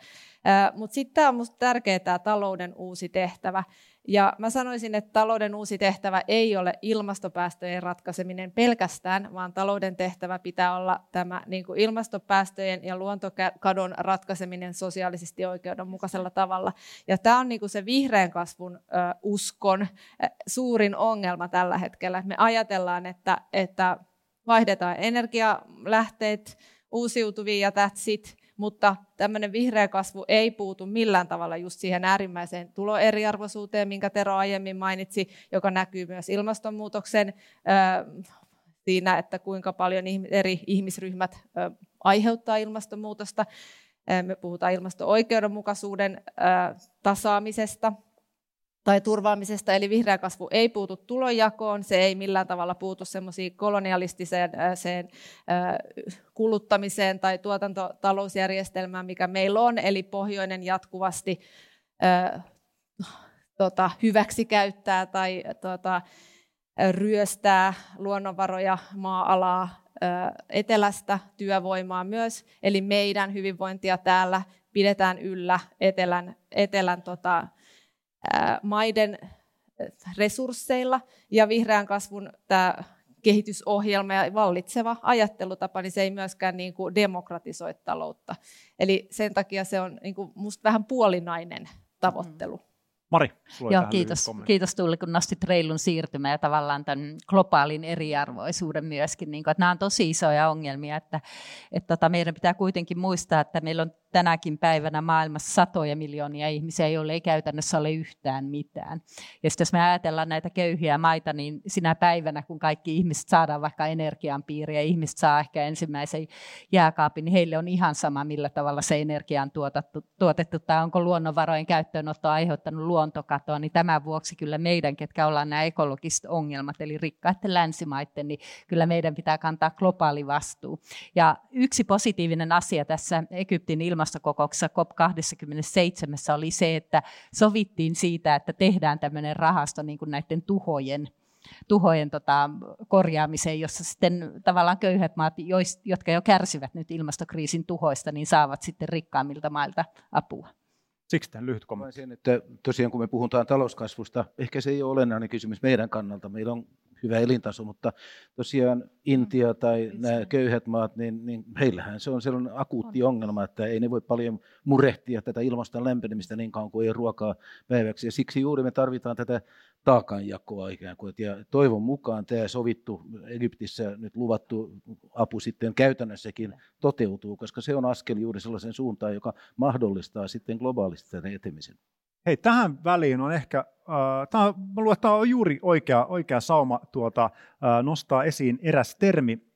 Mutta sitten tämä on minusta tärkeä tämä talouden uusi tehtävä. Ja mä sanoisin, että talouden uusi tehtävä ei ole ilmastopäästöjen ratkaiseminen pelkästään, vaan talouden tehtävä pitää olla tämä niin kuin ilmastopäästöjen ja luontokadon ratkaiseminen sosiaalisesti oikeudenmukaisella tavalla. Ja tämä on niin kuin se vihreän kasvun ö, uskon suurin ongelma tällä hetkellä. Me ajatellaan, että, että vaihdetaan energialähteet uusiutuviin ja that's it mutta tämmöinen vihreä kasvu ei puutu millään tavalla just siihen äärimmäiseen tuloeriarvoisuuteen, minkä Tero aiemmin mainitsi, joka näkyy myös ilmastonmuutoksen siinä, että kuinka paljon eri ihmisryhmät aiheuttaa ilmastonmuutosta. Me puhutaan ilmasto-oikeudenmukaisuuden tasaamisesta, tai turvaamisesta, eli vihreä kasvu ei puutu tulonjakoon, se ei millään tavalla puutu semmoisiin kolonialistiseen sen, kuluttamiseen tai tuotantotalousjärjestelmään, mikä meillä on, eli pohjoinen jatkuvasti ää, tota, hyväksi käyttää tai tota, ryöstää luonnonvaroja, maa-alaa, etelästä työvoimaa myös, eli meidän hyvinvointia täällä pidetään yllä etelän, etelän tota, maiden resursseilla ja vihreän kasvun tämä kehitysohjelma ja vallitseva ajattelutapa, niin se ei myöskään niin kuin demokratisoi taloutta. Eli sen takia se on niin kuin musta vähän puolinainen tavoittelu. Mari, Joo, kiitos, kiitos Tulli, kun nostit reilun siirtymän ja tavallaan tämän globaalin eriarvoisuuden myöskin. Niin kuin, että nämä on tosi isoja ongelmia, että, että tota, meidän pitää kuitenkin muistaa, että meillä on tänäkin päivänä maailmassa satoja miljoonia ihmisiä, joille ei käytännössä ole yhtään mitään. Ja sitten jos me ajatellaan näitä köyhiä maita, niin sinä päivänä, kun kaikki ihmiset saadaan vaikka energian piiriin ja ihmiset saa ehkä ensimmäisen jääkaapin, niin heille on ihan sama, millä tavalla se energia on tuotettu, tuotettu tai onko luonnonvarojen käyttöönotto aiheuttanut luontokatoa, niin tämän vuoksi kyllä meidän, ketkä ollaan nämä ekologiset ongelmat, eli rikkaiden länsimaiden, niin kyllä meidän pitää kantaa globaali vastuu. Ja yksi positiivinen asia tässä Egyptin ilmastokokouksessa COP27 oli se, että sovittiin siitä, että tehdään tämmöinen rahasto niin kuin näiden tuhojen tuhojen tota, korjaamiseen, jossa sitten tavallaan köyhät maat, jotka jo kärsivät nyt ilmastokriisin tuhoista, niin saavat sitten rikkaammilta mailta apua. Siksi tämän lyhyt kommentti. Sen, että tosiaan kun me puhutaan talouskasvusta, ehkä se ei ole olennainen kysymys meidän kannalta. Meillä on hyvä elintaso, mutta tosiaan Intia tai nämä köyhät maat, niin, niin heillähän se on sellainen akuutti ongelma, että ei ne voi paljon murehtia tätä ilmaston lämpenemistä niin kauan kuin ei ruokaa päiväksi. Ja siksi juuri me tarvitaan tätä taakanjakoa ikään kuin. Ja toivon mukaan tämä sovittu Egyptissä nyt luvattu apu sitten käytännössäkin toteutuu, koska se on askel juuri sellaisen suuntaan, joka mahdollistaa sitten globaalisti tämän etemisen. Hei, tähän väliin on ehkä, äh, tämä, mä luulen, että tämä on juuri oikea, oikea sauma tuota, äh, nostaa esiin eräs termi,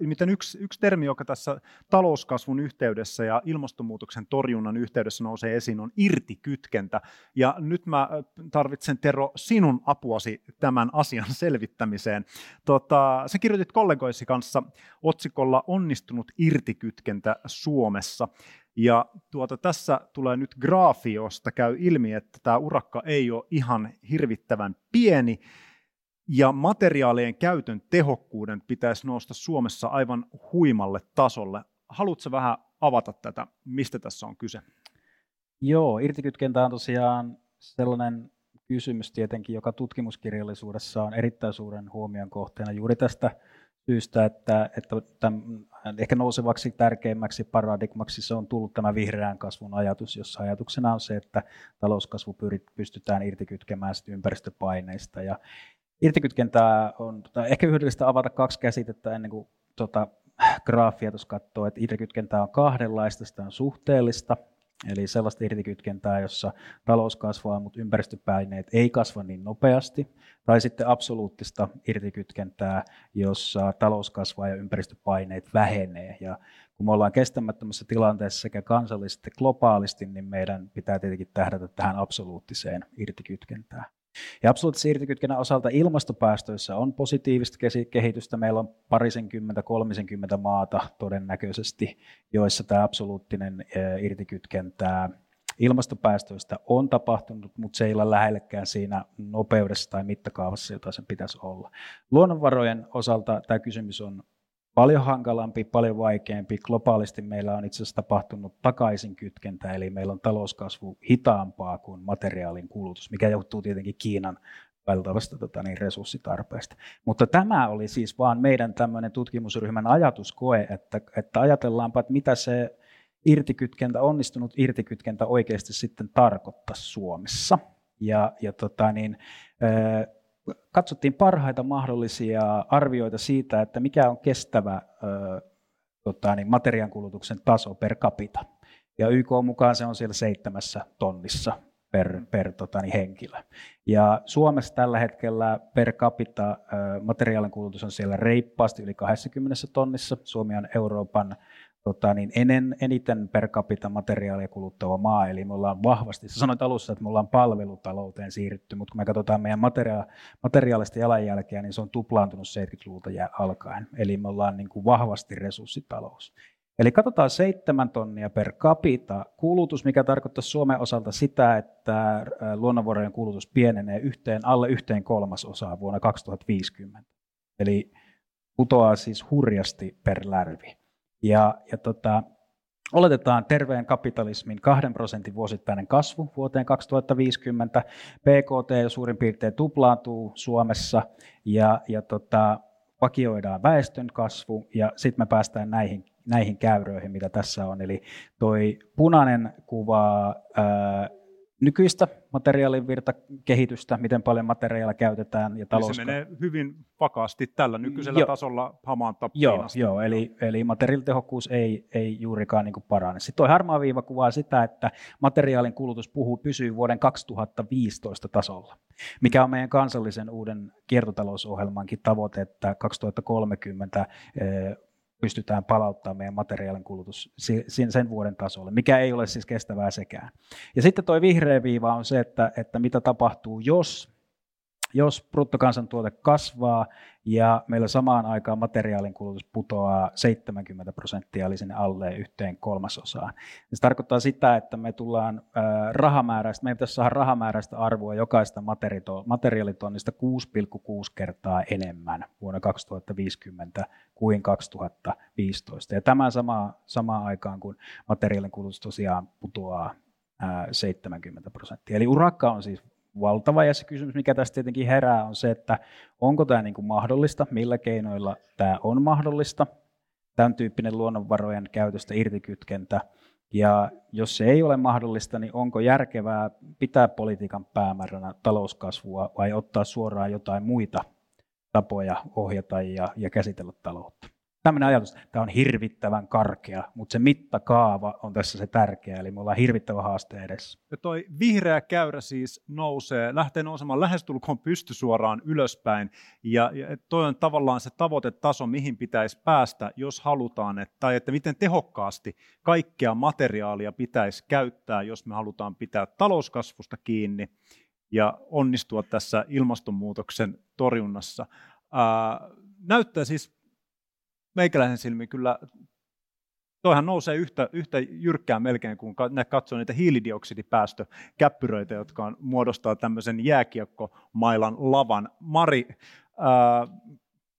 Miten yksi, yksi termi, joka tässä talouskasvun yhteydessä ja ilmastonmuutoksen torjunnan yhteydessä nousee esiin, on irtikytkentä. Ja nyt mä tarvitsen, Tero, sinun apuasi tämän asian [laughs] selvittämiseen. Tota, sä kirjoitit kollegoisi kanssa otsikolla Onnistunut irtikytkentä Suomessa. Ja tuota, tässä tulee nyt graafiosta käy ilmi, että tämä urakka ei ole ihan hirvittävän pieni, ja materiaalien käytön tehokkuuden pitäisi nousta Suomessa aivan huimalle tasolle. Haluatko vähän avata tätä, mistä tässä on kyse? Joo, irtikytkentä on tosiaan sellainen kysymys tietenkin, joka tutkimuskirjallisuudessa on erittäin suuren huomion kohteena juuri tästä syystä, että, että tämän, ehkä nousevaksi tärkeimmäksi paradigmaksi se on tullut tämä vihreän kasvun ajatus, jossa ajatuksena on se, että talouskasvu pystytään irtikytkemään ympäristöpaineista. Ja irtikytkentää on tota, ehkä hyödyllistä avata kaksi käsitettä ennen kuin tota, graafia tuossa katsoo, että irtikytkentää on kahdenlaista, sitä on suhteellista, eli sellaista irtikytkentää, jossa talous kasvaa, mutta ympäristöpaineet ei kasva niin nopeasti, tai sitten absoluuttista irtikytkentää, jossa talous kasvaa ja ympäristöpaineet vähenee. Ja kun me ollaan kestämättömässä tilanteessa sekä kansallisesti että globaalisti, niin meidän pitää tietenkin tähdätä tähän absoluuttiseen irtikytkentään. Ja absoluuttisen irtikytkennän osalta ilmastopäästöissä on positiivista kehitystä. Meillä on parisenkymmentä, kolmisenkymmentä maata todennäköisesti, joissa tämä absoluuttinen irtikytkentää ilmastopäästöistä on tapahtunut, mutta se ei ole lähellekään siinä nopeudessa tai mittakaavassa, jota sen pitäisi olla. Luonnonvarojen osalta tämä kysymys on paljon hankalampi, paljon vaikeampi. Globaalisti meillä on itse asiassa tapahtunut takaisin kytkentä, eli meillä on talouskasvu hitaampaa kuin materiaalin kulutus, mikä johtuu tietenkin Kiinan valtavasta tota, niin, resurssitarpeesta. Mutta tämä oli siis vaan meidän tämmöinen tutkimusryhmän ajatuskoe, että, että ajatellaanpa, että mitä se irtikytkentä, onnistunut irtikytkentä oikeasti sitten tarkoittaa Suomessa. Ja, ja tota, niin, katsottiin parhaita mahdollisia arvioita siitä, että mikä on kestävä ö, tota, niin materiaankulutuksen taso per capita. Ja YK mukaan se on siellä seitsemässä tonnissa per, per tota, niin henkilö. Ja Suomessa tällä hetkellä per capita ö, materiaalin kulutus on siellä reippaasti yli 20 tonnissa. Suomi on Euroopan tota, niin enen, eniten per capita materiaalia kuluttava maa, eli me ollaan vahvasti, sä sanoit alussa, että me ollaan palvelutalouteen siirrytty, mutta kun me katsotaan meidän materia- materiaalista jalanjälkeä, niin se on tuplaantunut 70-luvulta alkaen, eli me ollaan niin kuin vahvasti resurssitalous. Eli katsotaan seitsemän tonnia per capita kulutus, mikä tarkoittaa Suomen osalta sitä, että luonnonvarojen kulutus pienenee yhteen, alle yhteen kolmasosaa vuonna 2050. Eli putoaa siis hurjasti per lärvi. Ja, ja tota, oletetaan terveen kapitalismin kahden prosentin vuosittainen kasvu vuoteen 2050. PKT suurin piirtein tuplaantuu Suomessa ja, ja tota, vakioidaan väestön kasvu ja sitten me päästään näihin, näihin käyröihin, mitä tässä on. Eli toi punainen kuvaa ää, nykyistä materiaalin kehitystä, miten paljon materiaalia käytetään. Ja talous... se menee hyvin vakaasti tällä nykyisellä jo. tasolla hamaan tappiin Joo, joo eli, eli materiaalitehokkuus ei, ei juurikaan niin parane. Sitten tuo harmaa viiva kuvaa sitä, että materiaalin kulutus puhuu, pysyy vuoden 2015 tasolla, mikä on meidän kansallisen uuden kiertotalousohjelmankin tavoite, että 2030 pystytään palauttamaan meidän materiaalin kulutus sen vuoden tasolle, mikä ei ole siis kestävää sekään. Ja sitten tuo vihreä viiva on se, että, että mitä tapahtuu, jos jos bruttokansantuote kasvaa ja meillä samaan aikaan materiaalin kulutus putoaa 70 prosenttia, eli sinne alle yhteen kolmasosaan. Se tarkoittaa sitä, että me tullaan rahamääräistä, meidän pitäisi saada rahamääräistä arvoa jokaista materiaalitonnista 6,6 kertaa enemmän vuonna 2050 kuin 2015. Ja tämä sama, samaan aikaan, kun materiaalin kulutus tosiaan putoaa 70 prosenttia. Eli urakka on siis valtava. Ja se kysymys, mikä tästä tietenkin herää, on se, että onko tämä niin kuin mahdollista, millä keinoilla tämä on mahdollista, tämän tyyppinen luonnonvarojen käytöstä irtikytkentä. Ja jos se ei ole mahdollista, niin onko järkevää pitää politiikan päämääränä talouskasvua vai ottaa suoraan jotain muita tapoja ohjata ja, ja käsitellä taloutta? Tämmöinen ajatus, tämä on hirvittävän karkea, mutta se mittakaava on tässä se tärkeä, eli me ollaan hirvittävä haaste edessä. Ja toi vihreä käyrä siis nousee, lähtee nousemaan lähestulkoon pystysuoraan ylöspäin, ja, ja toi on tavallaan se tavoitetaso, mihin pitäisi päästä, jos halutaan, että, tai että miten tehokkaasti kaikkea materiaalia pitäisi käyttää, jos me halutaan pitää talouskasvusta kiinni ja onnistua tässä ilmastonmuutoksen torjunnassa. Ää, näyttää siis meikäläisen silmiin kyllä toihan nousee yhtä, yhtä jyrkkää melkein, kun katsoo niitä hiilidioksidipäästökäppyröitä, jotka on, muodostaa tämmöisen jääkiekkomailan lavan. Mari, ää,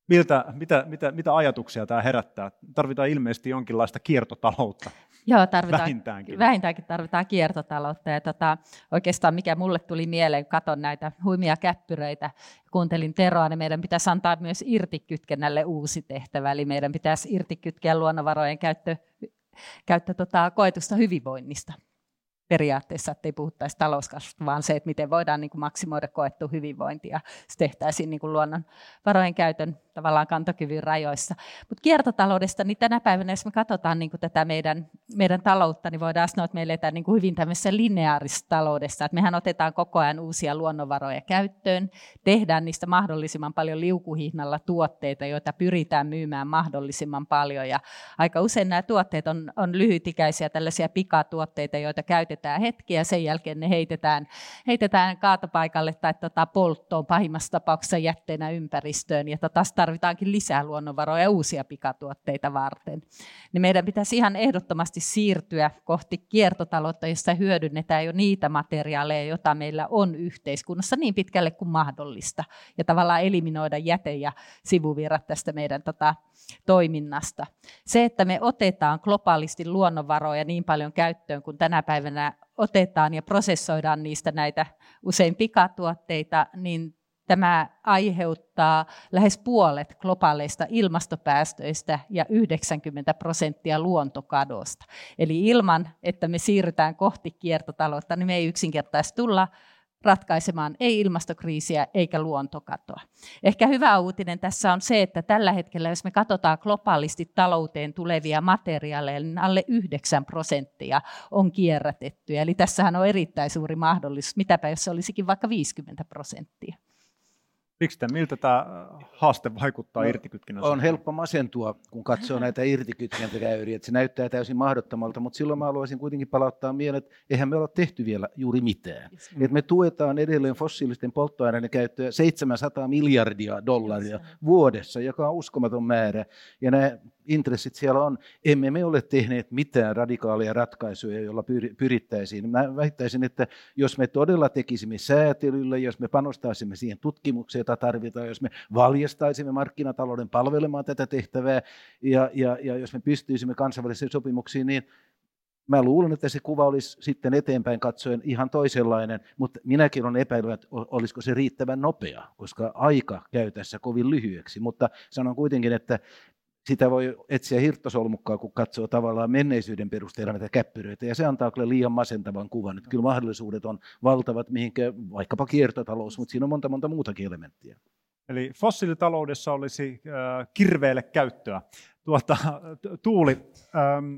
miltä, mitä, mitä, mitä ajatuksia tämä herättää? Tarvitaan ilmeisesti jonkinlaista kiertotaloutta. Joo, tarvitaan, vähintäänkin. vähintäänkin tarvitaan kiertotaloutta. Ja tota, oikeastaan mikä mulle tuli mieleen, kun katson näitä huimia käppyröitä, kuuntelin Teroa, niin meidän pitäisi antaa myös irtikytkennälle uusi tehtävä. Eli meidän pitäisi irtikytkeä luonnonvarojen käyttö, käyttö tota, koetusta hyvinvoinnista periaatteessa, että ei puhuttaisi talouskasvusta, vaan se, että miten voidaan niin kuin maksimoida koettu hyvinvointi ja se tehtäisiin niin kuin luonnon varojen käytön tavallaan kantokyvyn rajoissa. Mutta kiertotaloudesta, niin tänä päivänä, jos me katsotaan niin kuin tätä meidän, meidän taloutta, niin voidaan sanoa, että me eletään niin kuin hyvin tämmöisessä lineaarisessa taloudessa. Että mehän otetaan koko ajan uusia luonnonvaroja käyttöön, tehdään niistä mahdollisimman paljon liukuhihnalla tuotteita, joita pyritään myymään mahdollisimman paljon. Ja aika usein nämä tuotteet on, on lyhytikäisiä tällaisia pikatuotteita, joita käytetään hetkiä ja sen jälkeen ne heitetään, heitetään kaatopaikalle tai tota polttoon pahimmassa tapauksessa jätteenä ympäristöön. Ja tota, tarvitaankin lisää luonnonvaroja ja uusia pikatuotteita varten. Niin meidän pitäisi ihan ehdottomasti siirtyä kohti kiertotaloutta, jossa hyödynnetään jo niitä materiaaleja, joita meillä on yhteiskunnassa niin pitkälle kuin mahdollista. Ja tavallaan eliminoida jäte ja sivuvirrat tästä meidän tota, toiminnasta. Se, että me otetaan globaalisti luonnonvaroja niin paljon käyttöön kuin tänä päivänä otetaan ja prosessoidaan niistä näitä usein pikatuotteita, niin Tämä aiheuttaa lähes puolet globaaleista ilmastopäästöistä ja 90 prosenttia luontokadosta. Eli ilman, että me siirrytään kohti kiertotaloutta, niin me ei yksinkertaisesti tulla ratkaisemaan ei ilmastokriisiä eikä luontokatoa. Ehkä hyvä uutinen tässä on se, että tällä hetkellä, jos me katsotaan globaalisti talouteen tulevia materiaaleja, niin alle 9 prosenttia on kierrätettyjä. Eli tässähän on erittäin suuri mahdollisuus, mitäpä jos se olisikin vaikka 50 prosenttia. Miksi miltä tämä haaste vaikuttaa no, irtikytkinnässä? On helppo masentua, kun katsoo näitä irtikytkentäkäyriä. Se näyttää täysin mahdottomalta, mutta silloin mä haluaisin kuitenkin palauttaa mieleen, että eihän me olla tehty vielä juuri mitään. Yes. me tuetaan edelleen fossiilisten polttoaineiden käyttöä 700 miljardia dollaria vuodessa, joka on uskomaton määrä. Ja nämä intressit siellä on. Emme me ole tehneet mitään radikaaleja ratkaisuja, joilla pyrittäisiin. Mä väittäisin, että jos me todella tekisimme säätelyllä, jos me panostaisimme siihen tutkimukseen, jota tarvitaan, jos me valjastaisimme markkinatalouden palvelemaan tätä tehtävää, ja, ja, ja jos me pystyisimme kansainvälisiin sopimuksiin, niin Mä luulen, että se kuva olisi sitten eteenpäin katsoen ihan toisenlainen, mutta minäkin olen epäillyt, että olisiko se riittävän nopea, koska aika käy tässä kovin lyhyeksi. Mutta sanon kuitenkin, että sitä voi etsiä hirttosolmukkaa, kun katsoo tavallaan menneisyyden perusteella näitä käppyröitä, ja se antaa kyllä liian masentavan kuvan. Että kyllä mahdollisuudet on valtavat, mihinkä vaikkapa kiertotalous, mutta siinä on monta monta muutakin elementtiä. Eli fossiilitaloudessa olisi äh, kirveelle käyttöä. Tuota, Tuuli, ähm,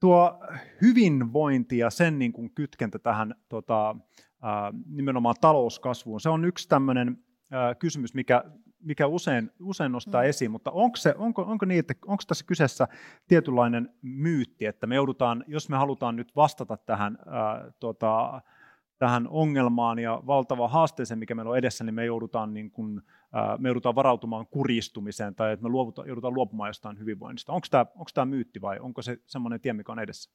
tuo hyvinvointi ja sen niin kuin kytkentä tähän tota, äh, nimenomaan talouskasvuun, se on yksi tämmöinen äh, kysymys, mikä mikä usein, usein nostaa mm. esiin, mutta onko, se, onko, onko, niin, että, onko tässä kyseessä tietynlainen myytti, että me joudutaan, jos me halutaan nyt vastata tähän, ää, tota, tähän ongelmaan ja valtavaan haasteeseen, mikä meillä on edessä, niin me joudutaan, niin kuin, ää, me joudutaan varautumaan kuristumiseen tai että me luovuta, joudutaan luopumaan jostain hyvinvoinnista. Onko tämä, onko tämä myytti vai onko se semmoinen tie, mikä on edessä?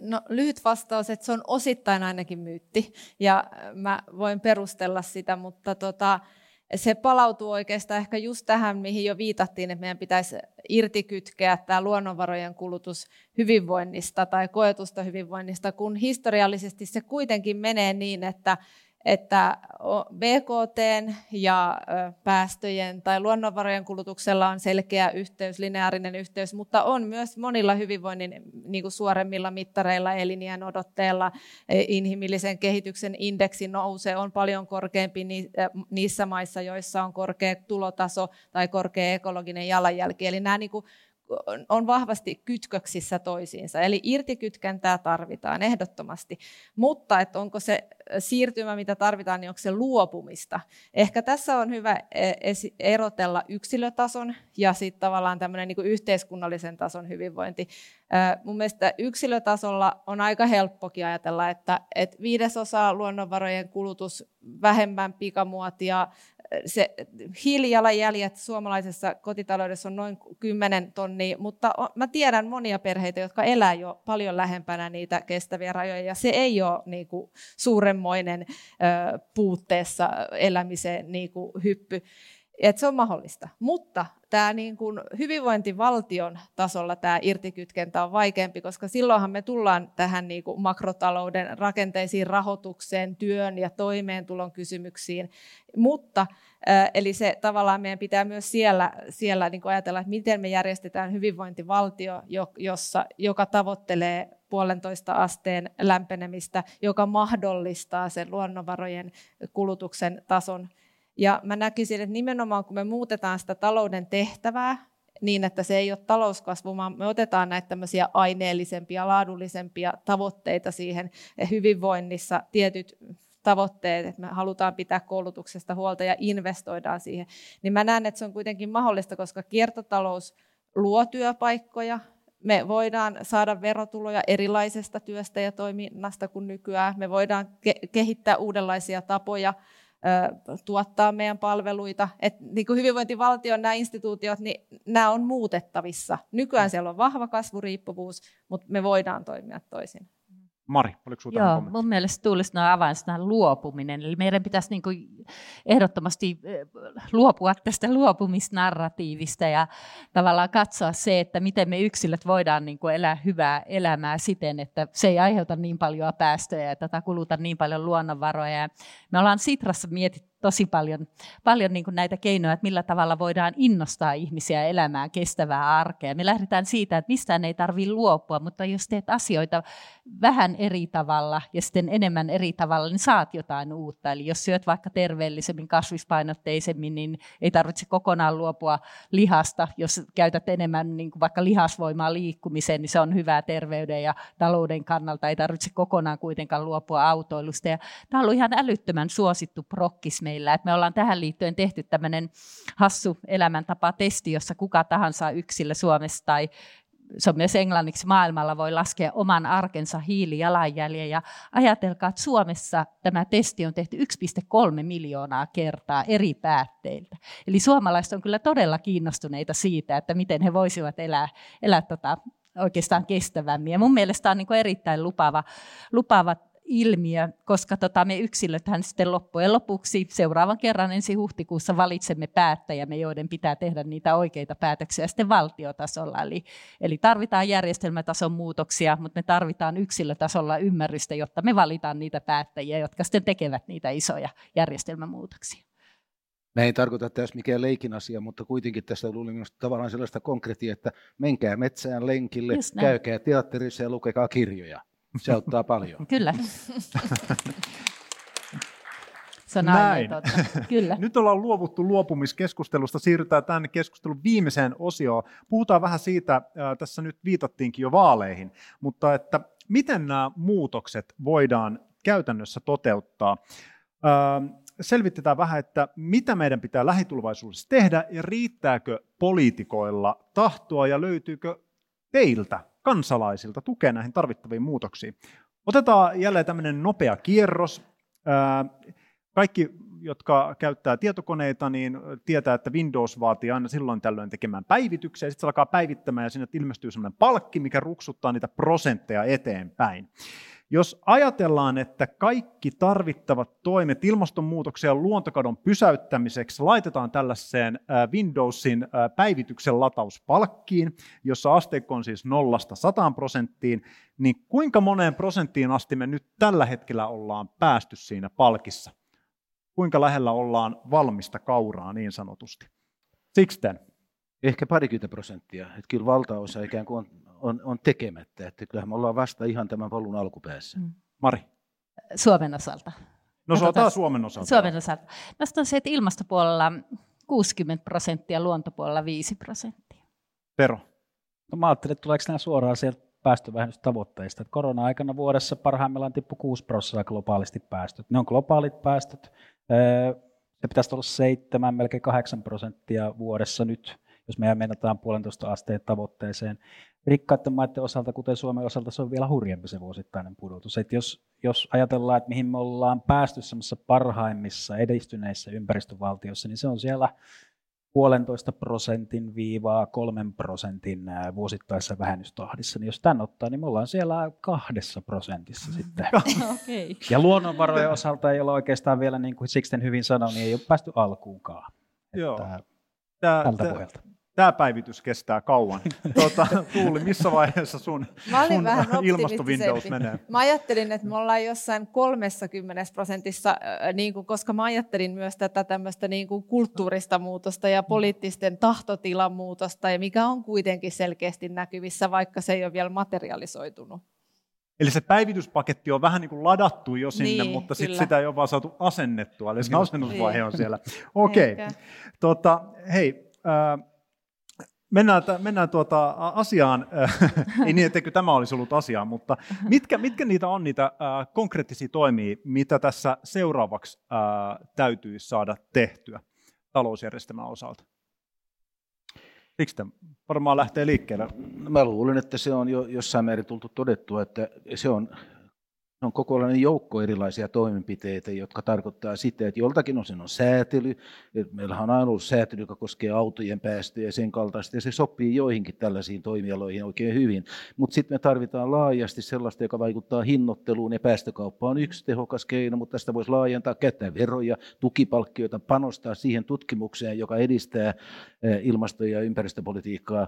No lyhyt vastaus, että se on osittain ainakin myytti ja mä voin perustella sitä, mutta tota, se palautuu oikeastaan ehkä just tähän, mihin jo viitattiin, että meidän pitäisi irtikytkeä tämä luonnonvarojen kulutus hyvinvoinnista tai koetusta hyvinvoinnista, kun historiallisesti se kuitenkin menee niin, että että BKT ja päästöjen tai luonnonvarojen kulutuksella on selkeä yhteys, lineaarinen yhteys, mutta on myös monilla hyvinvoinnin niin kuin suoremmilla mittareilla, elinien odotteella, e, inhimillisen kehityksen indeksi nousee, on paljon korkeampi niissä maissa, joissa on korkea tulotaso tai korkea ekologinen jalanjälki. Eli nämä niin kuin on vahvasti kytköksissä toisiinsa. Eli irtikytkentää tarvitaan ehdottomasti. Mutta että onko se siirtymä, mitä tarvitaan, niin onko se luopumista? Ehkä tässä on hyvä e, erotella yksilötason ja sitten tavallaan tämmöinen niin yhteiskunnallisen tason hyvinvointi. Mun mielestä yksilötasolla on aika helppokin ajatella, että, että viidesosa luonnonvarojen kulutus, vähemmän pikamuotia, se hiilijalanjäljet suomalaisessa kotitaloudessa on noin 10 tonnia, mutta mä tiedän monia perheitä, jotka elää jo paljon lähempänä niitä kestäviä rajoja, ja se ei ole niin kuin suuremmoinen puutteessa elämisen niin kuin hyppy että se on mahdollista. Mutta tämä niin kuin hyvinvointivaltion tasolla tämä irtikytkentä on vaikeampi, koska silloinhan me tullaan tähän niin kuin makrotalouden rakenteisiin, rahoitukseen, työn ja toimeentulon kysymyksiin. Mutta eli se tavallaan meidän pitää myös siellä, siellä niin kuin ajatella, että miten me järjestetään hyvinvointivaltio, jossa, joka tavoittelee puolentoista asteen lämpenemistä, joka mahdollistaa sen luonnonvarojen kulutuksen tason ja mä näkisin, että nimenomaan kun me muutetaan sitä talouden tehtävää niin, että se ei ole talouskasvu, vaan me otetaan näitä tämmöisiä aineellisempia, laadullisempia tavoitteita siihen hyvinvoinnissa, tietyt tavoitteet, että me halutaan pitää koulutuksesta huolta ja investoidaan siihen, niin mä näen, että se on kuitenkin mahdollista, koska kiertotalous luo työpaikkoja, me voidaan saada verotuloja erilaisesta työstä ja toiminnasta kuin nykyään, me voidaan ke- kehittää uudenlaisia tapoja tuottaa meidän palveluita. Et niin kuin hyvinvointivaltion nämä instituutiot, niin nämä on muutettavissa. Nykyään siellä on vahva kasvuriippuvuus, mutta me voidaan toimia toisin. Mari, oliko sinulla Joo, mun mielestä tulisi noin avainsana luopuminen. Eli meidän pitäisi niin kuin ehdottomasti eh, luopua tästä luopumisnarratiivista ja tavallaan katsoa se, että miten me yksilöt voidaan niin kuin elää hyvää elämää siten, että se ei aiheuta niin paljon päästöjä ja tätä kuluta niin paljon luonnonvaroja. Me ollaan Sitrassa mietitty tosi paljon, paljon niin kuin näitä keinoja, että millä tavalla voidaan innostaa ihmisiä elämään kestävää arkea. Me lähdetään siitä, että mistään ei tarvitse luopua, mutta jos teet asioita vähän eri tavalla ja sitten enemmän eri tavalla, niin saat jotain uutta. Eli jos syöt vaikka terveellisemmin, kasvispainotteisemmin, niin ei tarvitse kokonaan luopua lihasta. Jos käytät enemmän niin kuin vaikka lihasvoimaa liikkumiseen, niin se on hyvää terveyden ja talouden kannalta. Ei tarvitse kokonaan kuitenkaan luopua autoilusta. Ja tämä on ollut ihan älyttömän suosittu prokkis meillä. Et me ollaan tähän liittyen tehty tämmöinen hassu elämäntapa-testi, jossa kuka tahansa yksilö Suomessa tai se on myös englanniksi maailmalla, voi laskea oman arkensa hiilijalanjäljen. Ja ajatelkaa, että Suomessa tämä testi on tehty 1,3 miljoonaa kertaa eri päätteiltä. Eli suomalaiset on kyllä todella kiinnostuneita siitä, että miten he voisivat elää, elää tota, oikeastaan kestävämmin. Ja mun mielestä on niin erittäin lupaava, lupaava ilmiö, koska tota, me yksilöthän sitten loppujen lopuksi seuraavan kerran ensi huhtikuussa valitsemme päättäjämme, joiden pitää tehdä niitä oikeita päätöksiä sitten valtiotasolla. Eli, eli tarvitaan järjestelmätason muutoksia, mutta me tarvitaan yksilötasolla ymmärrystä, jotta me valitaan niitä päättäjiä, jotka sitten tekevät niitä isoja järjestelmämuutoksia. Mä en tarkoita tässä mikään leikin asia, mutta kuitenkin tässä tuli minusta tavallaan sellaista konkreettia, että menkää metsään lenkille, käykää teatterissa ja lukekaa kirjoja. Se auttaa paljon. Kyllä. [laughs] Se on Näin. Totta. Kyllä. Nyt ollaan luovuttu luopumiskeskustelusta, siirrytään tänne keskustelun viimeiseen osioon. Puhutaan vähän siitä, tässä nyt viitattiinkin jo vaaleihin, mutta että miten nämä muutokset voidaan käytännössä toteuttaa. Selvitetään vähän, että mitä meidän pitää lähitulevaisuudessa tehdä ja riittääkö poliitikoilla tahtoa ja löytyykö teiltä, kansalaisilta, tukea näihin tarvittaviin muutoksiin. Otetaan jälleen tämmöinen nopea kierros. Kaikki, jotka käyttää tietokoneita, niin tietää, että Windows vaatii aina silloin tällöin tekemään päivityksiä, sitten se alkaa päivittämään, ja sinne ilmestyy sellainen palkki, mikä ruksuttaa niitä prosentteja eteenpäin. Jos ajatellaan, että kaikki tarvittavat toimet ilmastonmuutoksen ja luontokadon pysäyttämiseksi laitetaan tällaiseen Windowsin päivityksen latauspalkkiin, jossa asteikko on siis nollasta 100 prosenttiin, niin kuinka moneen prosenttiin asti me nyt tällä hetkellä ollaan päästy siinä palkissa? kuinka lähellä ollaan valmista kauraa niin sanotusti. Sixten. Ehkä parikymmentä prosenttia. Että kyllä valtaosa ikään kuin on, on, on tekemättä. Että kyllähän me ollaan vasta ihan tämän polun alkupäässä. Mm. Mari. Suomen osalta. No se on Suomen osalta. Suomen osalta. No se, että ilmastopuolella 60 prosenttia, luontopuolella 5 prosenttia. Pero. No mä ajattelin, että tuleeko nämä suoraan sieltä päästövähennystavoitteista. korona-aikana vuodessa parhaimmillaan tippu 6 prosenttia globaalisti päästöt. Ne on globaalit päästöt. Se pitäisi olla 7, melkein 8 prosenttia vuodessa nyt, jos me menetään puolentoista asteen tavoitteeseen. Rikkaiden maiden osalta, kuten Suomen osalta, se on vielä hurjempi se vuosittainen pudotus. Et jos, jos ajatellaan, että mihin me ollaan päästy parhaimmissa edistyneissä ympäristövaltioissa, niin se on siellä puolentoista prosentin viivaa kolmen prosentin vuosittaisessa vähennystahdissa, niin jos tämän ottaa, niin me ollaan siellä kahdessa prosentissa sitten. [laughs] okay. Ja luonnonvarojen osalta ei ole oikeastaan vielä, niin kuin Sixten hyvin sanoi, niin ei ole päästy alkuunkaan. Joo. Tämä, tältä tämä, pohjalta tämä päivitys kestää kauan. [laughs] Tuota, Tuuli, missä vaiheessa sun, sun ilmastovindows menee? Mä ajattelin, että me ollaan jossain 30 prosentissa, niin kuin, koska mä ajattelin myös tätä tämmöistä niin kuin kulttuurista muutosta ja poliittisten tahtotilan muutosta, ja mikä on kuitenkin selkeästi näkyvissä, vaikka se ei ole vielä materialisoitunut. Eli se päivityspaketti on vähän niin kuin ladattu jo sinne, niin, mutta sit sitä ei ole vaan saatu asennettua, eli se asennusvaihe on siellä. Okei, okay. tota, hei, äh, Mennään, mennään tuota asiaan, [laughs] ei niin, etteikö tämä olisi ollut asiaa, mutta mitkä, mitkä niitä on niitä äh, konkreettisia toimia, mitä tässä seuraavaksi äh, täytyisi saada tehtyä talousjärjestelmän osalta? Miksi varmaan lähtee liikkeelle? Mä luulen, että se on jo jossain määrin tultu todettua, että se on on kokonainen joukko erilaisia toimenpiteitä, jotka tarkoittaa sitä, että joltakin osin on säätely. Meillähän on aina ollut säätely, joka koskee autojen päästöjä ja sen kaltaista, ja se sopii joihinkin tällaisiin toimialoihin oikein hyvin. Mutta sitten me tarvitaan laajasti sellaista, joka vaikuttaa hinnoitteluun, ja päästökauppa on yksi tehokas keino, mutta tästä voisi laajentaa, käyttää veroja, tukipalkkioita, panostaa siihen tutkimukseen, joka edistää ilmasto- ja ympäristöpolitiikkaa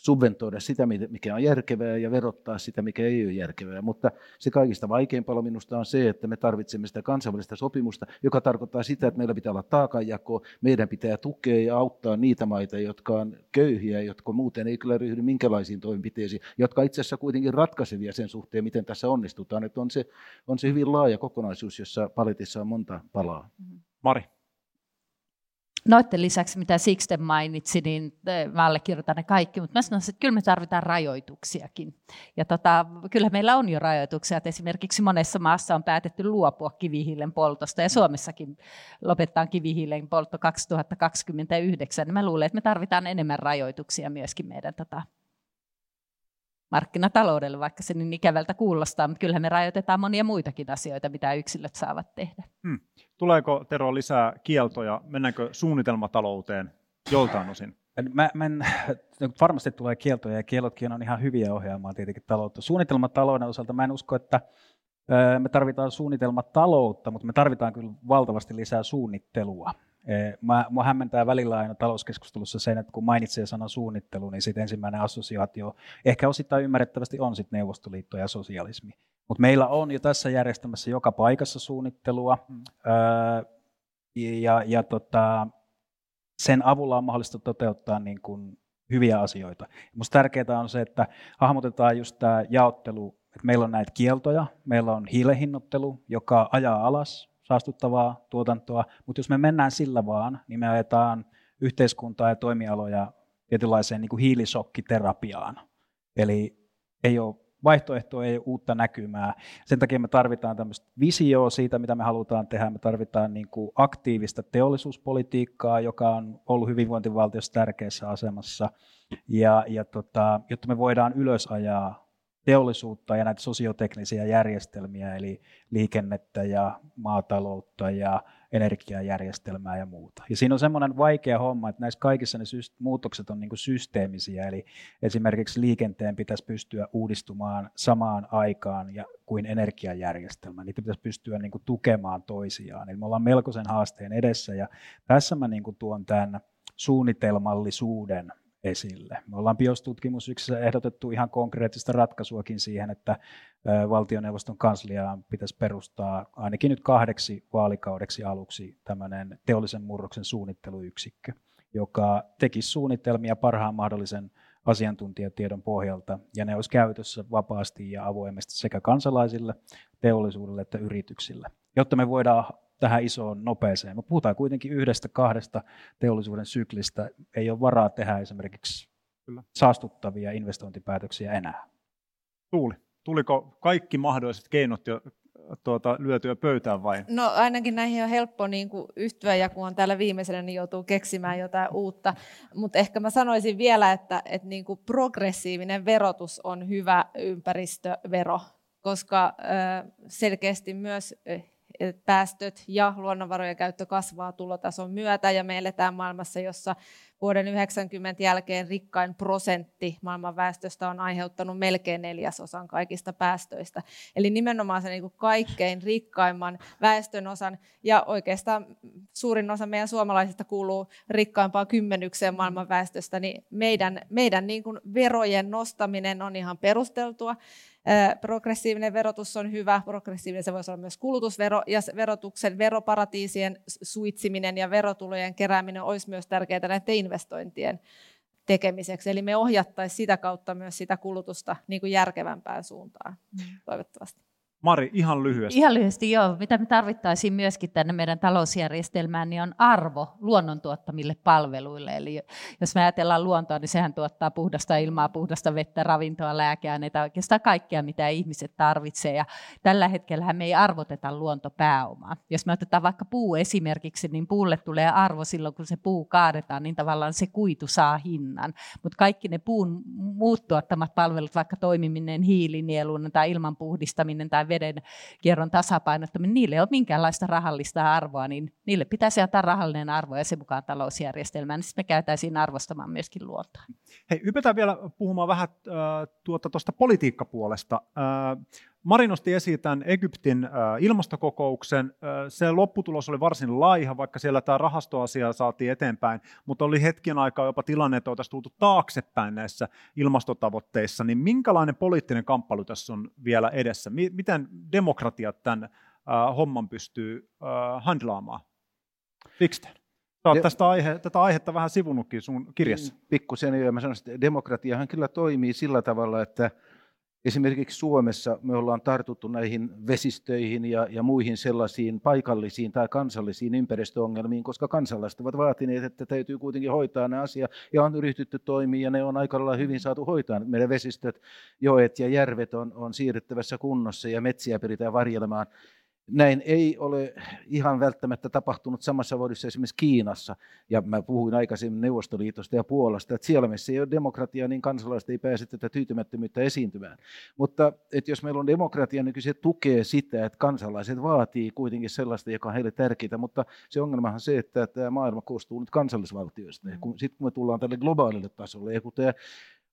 subventoida sitä, mikä on järkevää ja verottaa sitä, mikä ei ole järkevää. Mutta se kaikista vaikeimpaa minusta on se, että me tarvitsemme sitä kansainvälistä sopimusta, joka tarkoittaa sitä, että meillä pitää olla taakanjako, meidän pitää tukea ja auttaa niitä maita, jotka on köyhiä, jotka muuten ei kyllä ryhdy minkälaisiin toimenpiteisiin, jotka itse asiassa kuitenkin ratkaisevia sen suhteen, miten tässä onnistutaan. Että on, se, on se hyvin laaja kokonaisuus, jossa paletissa on monta palaa. Mari noiden lisäksi, mitä Sixten mainitsi, niin mä allekirjoitan ne kaikki, mutta mä sanoisin, että kyllä me tarvitaan rajoituksiakin. Ja tota, kyllä meillä on jo rajoituksia, että esimerkiksi monessa maassa on päätetty luopua kivihiilen poltosta, ja Suomessakin lopettaa kivihiilen poltto 2029. Mä luulen, että me tarvitaan enemmän rajoituksia myöskin meidän tota, markkinataloudelle, vaikka se niin ikävältä kuulostaa, mutta kyllähän me rajoitetaan monia muitakin asioita, mitä yksilöt saavat tehdä. Hmm. Tuleeko Tero lisää kieltoja? Mennäänkö suunnitelmatalouteen joltain osin? Mä, mä en, varmasti tulee kieltoja ja kielotkin on ihan hyviä ohjaamaan tietenkin taloutta. Suunnitelmatalouden osalta mä en usko, että me tarvitaan suunnitelmataloutta, mutta me tarvitaan kyllä valtavasti lisää suunnittelua. Mä, mua hämmentää välillä aina talouskeskustelussa sen, että kun mainitsee sanan suunnittelu, niin sitten ensimmäinen assosiaatio ehkä osittain ymmärrettävästi on sitten Neuvostoliitto ja sosialismi. Mutta meillä on jo tässä järjestelmässä joka paikassa suunnittelua. Mm. Öö, ja, ja tota, sen avulla on mahdollista toteuttaa niin kuin hyviä asioita. Minusta tärkeää on se, että hahmotetaan just tämä jaottelu, että meillä on näitä kieltoja, meillä on hiilehinnoittelu, joka ajaa alas saastuttavaa tuotantoa, mutta jos me mennään sillä vaan, niin me ajetaan yhteiskuntaa ja toimialoja tietynlaiseen niin kuin hiilisokkiterapiaan. Eli ei ole vaihtoehtoa, ei ole uutta näkymää. Sen takia me tarvitaan tämmöistä visioa siitä, mitä me halutaan tehdä. Me tarvitaan niin kuin aktiivista teollisuuspolitiikkaa, joka on ollut hyvinvointivaltiossa tärkeässä asemassa. Ja, ja tota, jotta me voidaan ylösajaa teollisuutta ja näitä sosioteknisiä järjestelmiä, eli liikennettä ja maataloutta ja energiajärjestelmää ja muuta. Ja siinä on semmoinen vaikea homma, että näissä kaikissa ne muutokset on niin systeemisiä, eli esimerkiksi liikenteen pitäisi pystyä uudistumaan samaan aikaan ja kuin energiajärjestelmä. Niitä pitäisi pystyä niin tukemaan toisiaan. Eli me ollaan melkoisen haasteen edessä, ja tässä mä niin tuon tämän suunnitelmallisuuden esille. Me ollaan biostutkimusyksissä ehdotettu ihan konkreettista ratkaisuakin siihen, että valtioneuvoston kansliaan pitäisi perustaa ainakin nyt kahdeksi vaalikaudeksi aluksi tämmöinen teollisen murroksen suunnitteluyksikkö, joka tekisi suunnitelmia parhaan mahdollisen asiantuntijatiedon pohjalta, ja ne olisi käytössä vapaasti ja avoimesti sekä kansalaisille, teollisuudelle että yrityksille, jotta me voidaan tähän isoon nopeeseen. Me puhutaan kuitenkin yhdestä, kahdesta teollisuuden syklistä. Ei ole varaa tehdä esimerkiksi Kyllä. saastuttavia investointipäätöksiä enää. Tuuli, tuliko kaikki mahdolliset keinot jo tuota, lyötyä pöytään vai? No ainakin näihin on helppo niin kuin yhtyä ja kun on täällä viimeisenä, niin joutuu keksimään jotain uutta. Mutta ehkä mä sanoisin vielä, että, että niin kuin progressiivinen verotus on hyvä ympäristövero, koska selkeästi myös päästöt ja luonnonvarojen käyttö kasvaa tulotason myötä ja me eletään maailmassa, jossa vuoden 90 jälkeen rikkain prosentti maailman väestöstä on aiheuttanut melkein neljäsosan kaikista päästöistä. Eli nimenomaan se niin kuin kaikkein rikkaimman väestön osan ja oikeastaan suurin osa meidän suomalaisista kuuluu rikkaimpaan kymmenykseen maailman väestöstä, niin meidän, meidän niin kuin verojen nostaminen on ihan perusteltua. Progressiivinen verotus on hyvä, progressiivinen se voisi olla myös kulutusvero, ja verotuksen veroparatiisien suitsiminen ja verotulojen kerääminen olisi myös tärkeää näiden investointien tekemiseksi. Eli me ohjattaisiin sitä kautta myös sitä kulutusta niin kuin järkevämpään suuntaan, mm. toivottavasti. Mari, ihan lyhyesti. Ihan lyhyesti, joo. Mitä me tarvittaisiin myöskin tänne meidän talousjärjestelmään, niin on arvo luonnon tuottamille palveluille. Eli jos me ajatellaan luontoa, niin sehän tuottaa puhdasta ilmaa, puhdasta vettä, ravintoa, lääkeaineita, oikeastaan kaikkea, mitä ihmiset tarvitsevat. Ja tällä hetkellä me ei arvoteta luontopääomaa. Jos me otetaan vaikka puu esimerkiksi, niin puulle tulee arvo silloin, kun se puu kaadetaan, niin tavallaan se kuitu saa hinnan. Mutta kaikki ne puun muut tuottamat palvelut, vaikka toimiminen hiilinieluna tai ilman puhdistaminen tai veden kierron tasapainottaminen, niille ei ole minkäänlaista rahallista arvoa, niin niille pitäisi antaa rahallinen arvo ja se mukaan talousjärjestelmään, niin sitten me käytäisiin arvostamaan myöskin luontoa. Hei, hypätään vielä puhumaan vähän äh, tuota tuosta politiikkapuolesta. Äh, Mari nosti esiin tämän Egyptin äh, ilmastokokouksen. Äh, se lopputulos oli varsin laiha, vaikka siellä tämä rahastoasia saatiin eteenpäin, mutta oli hetken aikaa jopa tilanne, että oltaisiin tultu taaksepäin näissä ilmastotavoitteissa. Niin minkälainen poliittinen kamppailu tässä on vielä edessä? Miten demokratiat tämän äh, homman pystyy handlaamaan? Viksten. Sä oot tästä aihe, tätä aihetta vähän sivunnutkin sun kirjassa. Pikkusen, ja mä sanoisin, että demokratiahan kyllä toimii sillä tavalla, että Esimerkiksi Suomessa me ollaan tartuttu näihin vesistöihin ja, ja muihin sellaisiin paikallisiin tai kansallisiin ympäristöongelmiin, koska kansalaiset ovat vaatineet, että täytyy kuitenkin hoitaa ne asia ja on ryhtytty toimia ja ne on aika lailla hyvin saatu hoitaa. Meidän vesistöt, joet ja järvet on, on siirrettävässä kunnossa ja metsiä pyritään varjelemaan. Näin ei ole ihan välttämättä tapahtunut samassa vuodessa esimerkiksi Kiinassa, ja mä puhuin aikaisemmin Neuvostoliitosta ja Puolasta, että siellä missä ei ole demokratia, niin kansalaiset ei pääse tätä tyytymättömyyttä esiintymään. Mutta että jos meillä on demokratia, niin se tukee sitä, että kansalaiset vaatii kuitenkin sellaista, joka on heille tärkeää, mutta se ongelmahan on se, että tämä maailma koostuu nyt kansallisvaltioista, kun, sitten kun me tullaan tälle globaalille tasolle, ja kun tämä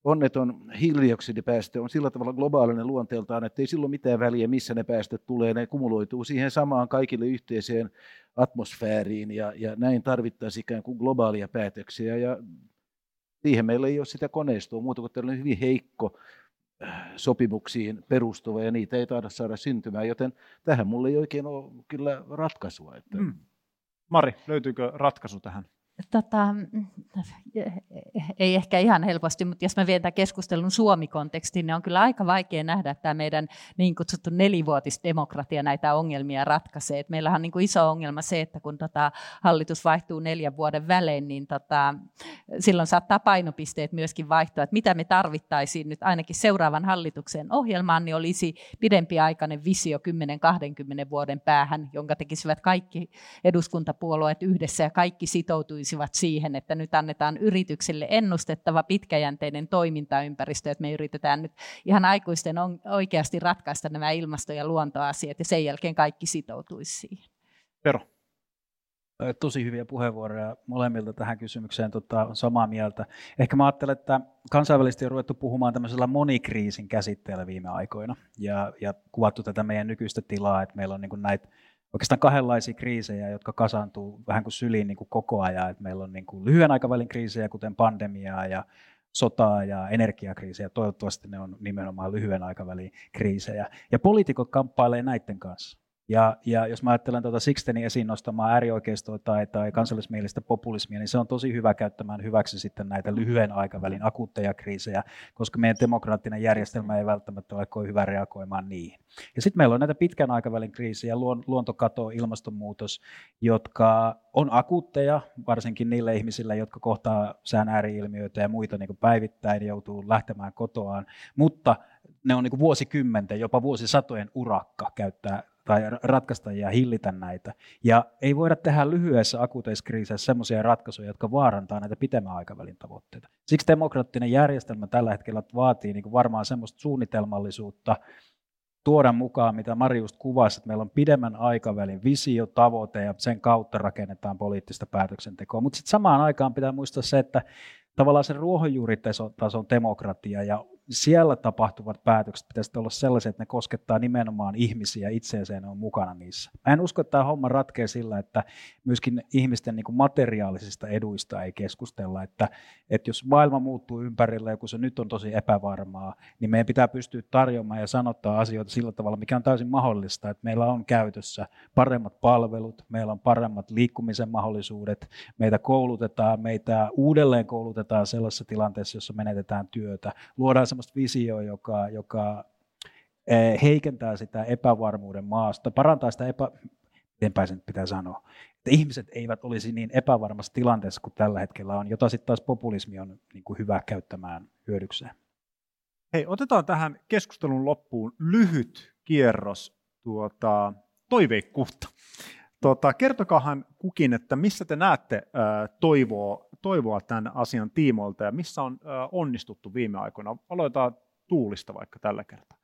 onneton hiilidioksidipäästö on sillä tavalla globaalinen luonteeltaan, että ei silloin mitään väliä, missä ne päästöt tulee, ne kumuloituu siihen samaan kaikille yhteiseen atmosfääriin ja, ja näin tarvittaisiin ikään kuin globaalia päätöksiä ja siihen meillä ei ole sitä koneistoa muuta kuin tällainen hyvin heikko äh, sopimuksiin perustuva ja niitä ei taida saada syntymään, joten tähän mulle ei oikein ole kyllä ratkaisua. Että... Mm. Mari, löytyykö ratkaisu tähän? Tota, ei ehkä ihan helposti, mutta jos mä vien tämän keskustelun Suomi-kontekstiin, niin on kyllä aika vaikea nähdä, että tämä meidän niin kutsuttu nelivuotisdemokratia näitä ongelmia ratkaisee. Et meillähän on niin kuin iso ongelma se, että kun tota hallitus vaihtuu neljän vuoden välein, niin tota, silloin saattaa painopisteet myöskin vaihtua. Että mitä me tarvittaisiin nyt ainakin seuraavan hallituksen ohjelmaan, niin olisi pidempiaikainen visio 10-20 vuoden päähän, jonka tekisivät kaikki eduskuntapuolueet yhdessä ja kaikki sitoutuisivat sitoutuisivat siihen, että nyt annetaan yrityksille ennustettava pitkäjänteinen toimintaympäristö, että me yritetään nyt ihan aikuisten on, oikeasti ratkaista nämä ilmasto- ja luontoasiat ja sen jälkeen kaikki sitoutuisi siihen. Pero. Tosi hyviä puheenvuoroja molemmilta tähän kysymykseen, tota, samaa mieltä. Ehkä mä ajattelen, että kansainvälisesti on ruvettu puhumaan tämmöisellä monikriisin käsitteellä viime aikoina ja, ja kuvattu tätä meidän nykyistä tilaa, että meillä on niin näitä oikeastaan kahdenlaisia kriisejä, jotka kasaantuu vähän kuin syliin niin kuin koko ajan. Et meillä on niin kuin lyhyen aikavälin kriisejä, kuten pandemiaa ja sotaa ja energiakriisejä. Toivottavasti ne on nimenomaan lyhyen aikavälin kriisejä. Ja poliitikot kamppailee näiden kanssa. Ja, ja jos mä ajattelen tuota Sixtenin esiin nostamaa äärioikeistoa tai, tai kansallismielistä populismia, niin se on tosi hyvä käyttämään hyväksi sitten näitä lyhyen aikavälin akuutteja kriisejä, koska meidän demokraattinen järjestelmä ei välttämättä ole kovin hyvä reagoimaan niihin. Ja sitten meillä on näitä pitkän aikavälin kriisejä, luontokato, ilmastonmuutos, jotka on akuutteja, varsinkin niille ihmisille, jotka kohtaa sään ääriilmiöitä ja muita niin päivittäin joutuu lähtemään kotoaan, mutta ne on niin vuosikymmenten, jopa vuosisatojen urakka käyttää tai ratkaista ja hillitä näitä. Ja ei voida tehdä lyhyessä akuuteissa kriiseissä sellaisia ratkaisuja, jotka vaarantaa näitä pitemmän aikavälin tavoitteita. Siksi demokraattinen järjestelmä tällä hetkellä vaatii niin varmaan semmoista suunnitelmallisuutta, tuoda mukaan, mitä Mari just kuvasi, että meillä on pidemmän aikavälin visio, tavoite ja sen kautta rakennetaan poliittista päätöksentekoa. Mutta sitten samaan aikaan pitää muistaa se, että tavallaan se ruohonjuuritason demokratia ja siellä tapahtuvat päätökset pitäisi olla sellaisia, että ne koskettaa nimenomaan ihmisiä itseensä ja ne on mukana niissä. Mä en usko, että tämä homma ratkee sillä, että myöskin ihmisten niin materiaalisista eduista ei keskustella, että, että jos maailma muuttuu ympärillä ja kun se nyt on tosi epävarmaa, niin meidän pitää pystyä tarjoamaan ja sanottaa asioita sillä tavalla, mikä on täysin mahdollista, että meillä on käytössä paremmat palvelut, meillä on paremmat liikkumisen mahdollisuudet, meitä koulutetaan, meitä uudelleen koulutetaan sellaisessa tilanteessa, jossa menetetään työtä, luodaan sellaista visioa, joka, joka eh, heikentää sitä epävarmuuden maasta, parantaa sitä epä, miten sen pitää sanoa, että ihmiset eivät olisi niin epävarmassa tilanteessa kuin tällä hetkellä on, jota sitten taas populismi on niin kuin hyvä käyttämään hyödykseen. Hei, otetaan tähän keskustelun loppuun lyhyt kierros tuota, toiveikkuutta. Tuota, kertokaahan kukin, että missä te näette ää, toivoa toivoa tämän asian tiimoilta ja missä on onnistuttu viime aikoina? Aloitetaan Tuulista vaikka tällä kertaa.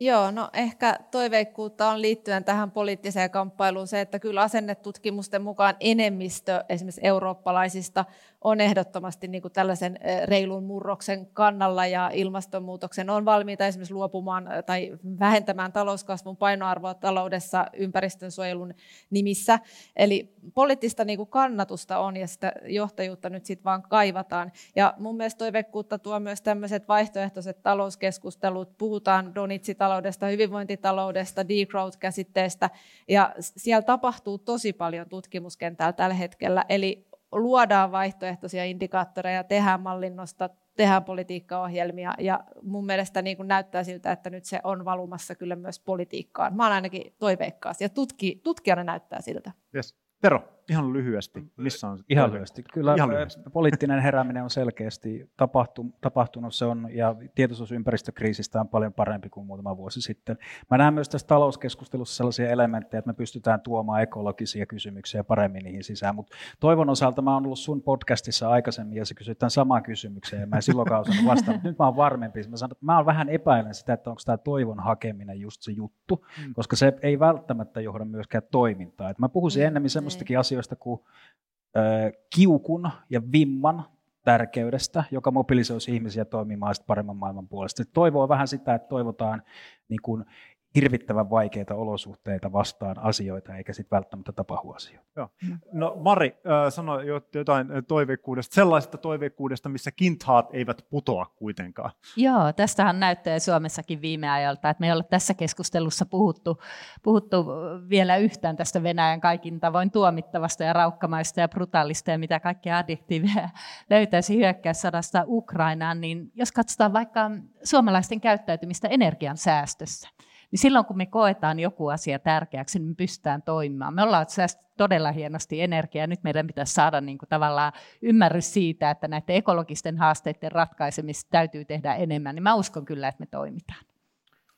Joo, no ehkä toiveikkuutta on liittyen tähän poliittiseen kamppailuun se, että kyllä asennetutkimusten mukaan enemmistö esimerkiksi eurooppalaisista on ehdottomasti niin kuin tällaisen reilun murroksen kannalla ja ilmastonmuutoksen on valmiita esimerkiksi luopumaan tai vähentämään talouskasvun painoarvoa taloudessa ympäristönsuojelun nimissä. Eli poliittista niin kuin kannatusta on ja sitä johtajuutta nyt sitten vaan kaivataan. Ja mun mielestä toiveikkuutta tuo myös tämmöiset vaihtoehtoiset talouskeskustelut. Puhutaan donitsitaloudesta, hyvinvointitaloudesta, degrowth-käsitteestä ja siellä tapahtuu tosi paljon tutkimuskentällä tällä hetkellä. Eli luodaan vaihtoehtoisia indikaattoreja, tehdään mallinnosta, tehdään politiikkaohjelmia ja mun mielestä niin kuin näyttää siltä, että nyt se on valumassa kyllä myös politiikkaan. Mä olen ainakin toiveikkaasti ja tutki, tutkijana näyttää siltä. Yes. Tero, ihan lyhyesti, missä on? Ihan lyhyesti. Kyllä ihan lyhyesti. poliittinen herääminen on selkeästi tapahtu, tapahtunut se on, ja tietoisuus ympäristökriisistä on paljon parempi kuin muutama vuosi sitten. Mä näen myös tässä talouskeskustelussa sellaisia elementtejä, että me pystytään tuomaan ekologisia kysymyksiä paremmin niihin sisään, mutta toivon osalta mä oon ollut sun podcastissa aikaisemmin, ja sä kysyit tämän saman kysymyksen, ja mä en silloinkaan osannut vastata, mutta nyt mä oon varmempi. Mä, sanon, että mä oon vähän epäilen sitä, että onko tämä toivon hakeminen just se juttu, mm. koska se ei välttämättä johda myöskään toimintaa. Et mä puhuisin mm. ennemmin semmoistakin asioista kuin kiukun ja vimman tärkeydestä, joka mobilisoisi ihmisiä toimimaan paremman maailman puolesta. Toivoo vähän sitä, että toivotaan niin kuin hirvittävän vaikeita olosuhteita vastaan asioita, eikä sitten välttämättä tapahdu asioita. Joo. No Mari äh, sanoi jotain toiveikkuudesta, sellaista toiveikkuudesta, missä kinthaat eivät putoa kuitenkaan. Joo, tästähän näyttää Suomessakin viime ajalta, että me ei ole tässä keskustelussa puhuttu, puhuttu vielä yhtään tästä Venäjän kaikin tavoin tuomittavasta ja raukkamaista ja brutaalista ja mitä kaikkea adjektiiveja [laughs] löytäisi hyökkäyssadasta Ukrainaan, niin jos katsotaan vaikka suomalaisten käyttäytymistä energian säästössä, niin silloin kun me koetaan joku asia tärkeäksi, niin me pystytään toimimaan. Me ollaan säästetty todella hienosti energiaa, nyt meidän pitäisi saada niin kuin tavallaan ymmärrys siitä, että näiden ekologisten haasteiden ratkaisemista täytyy tehdä enemmän, niin mä uskon kyllä, että me toimitaan.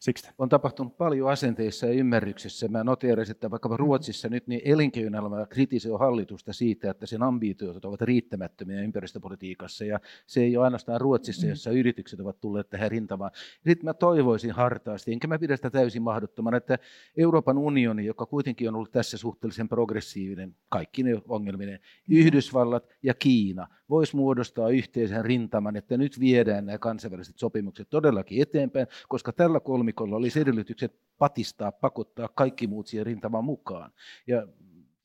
Siksi. On tapahtunut paljon asenteissa ja ymmärryksessä. Mä noteerasin, että vaikka Ruotsissa nyt niin elinkeinoelämä kritisoi hallitusta siitä, että sen ambitiot ovat riittämättömiä ympäristöpolitiikassa. Ja se ei ole ainoastaan Ruotsissa, mm. jossa yritykset ovat tulleet tähän rintamaan. Sitten mä toivoisin hartaasti, enkä mä pidä sitä täysin mahdottomana, että Euroopan unioni, joka kuitenkin on ollut tässä suhteellisen progressiivinen, kaikki ne ongelminen, mm. Yhdysvallat ja Kiina, voisi muodostaa yhteisen rintaman, että nyt viedään nämä kansainväliset sopimukset todellakin eteenpäin, koska tällä kolmikolla olisi edellytykset patistaa, pakottaa kaikki muut siihen rintamaan mukaan. Ja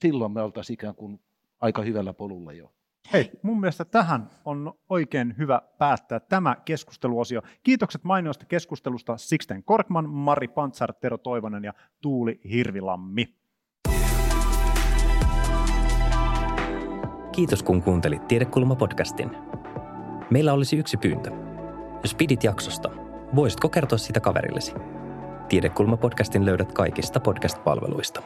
silloin me oltaisiin ikään kuin aika hyvällä polulla jo. Hei, mun mielestä tähän on oikein hyvä päättää tämä keskusteluosio. Kiitokset mainiosta keskustelusta Sixten Korkman, Mari Pantsar, Tero Toivonen ja Tuuli Hirvilammi. Kiitos kun kuuntelit Tiedekulma-podcastin. Meillä olisi yksi pyyntö. Jos pidit jaksosta, voisitko kertoa sitä kaverillesi? Tiedekulma-podcastin löydät kaikista podcast-palveluista.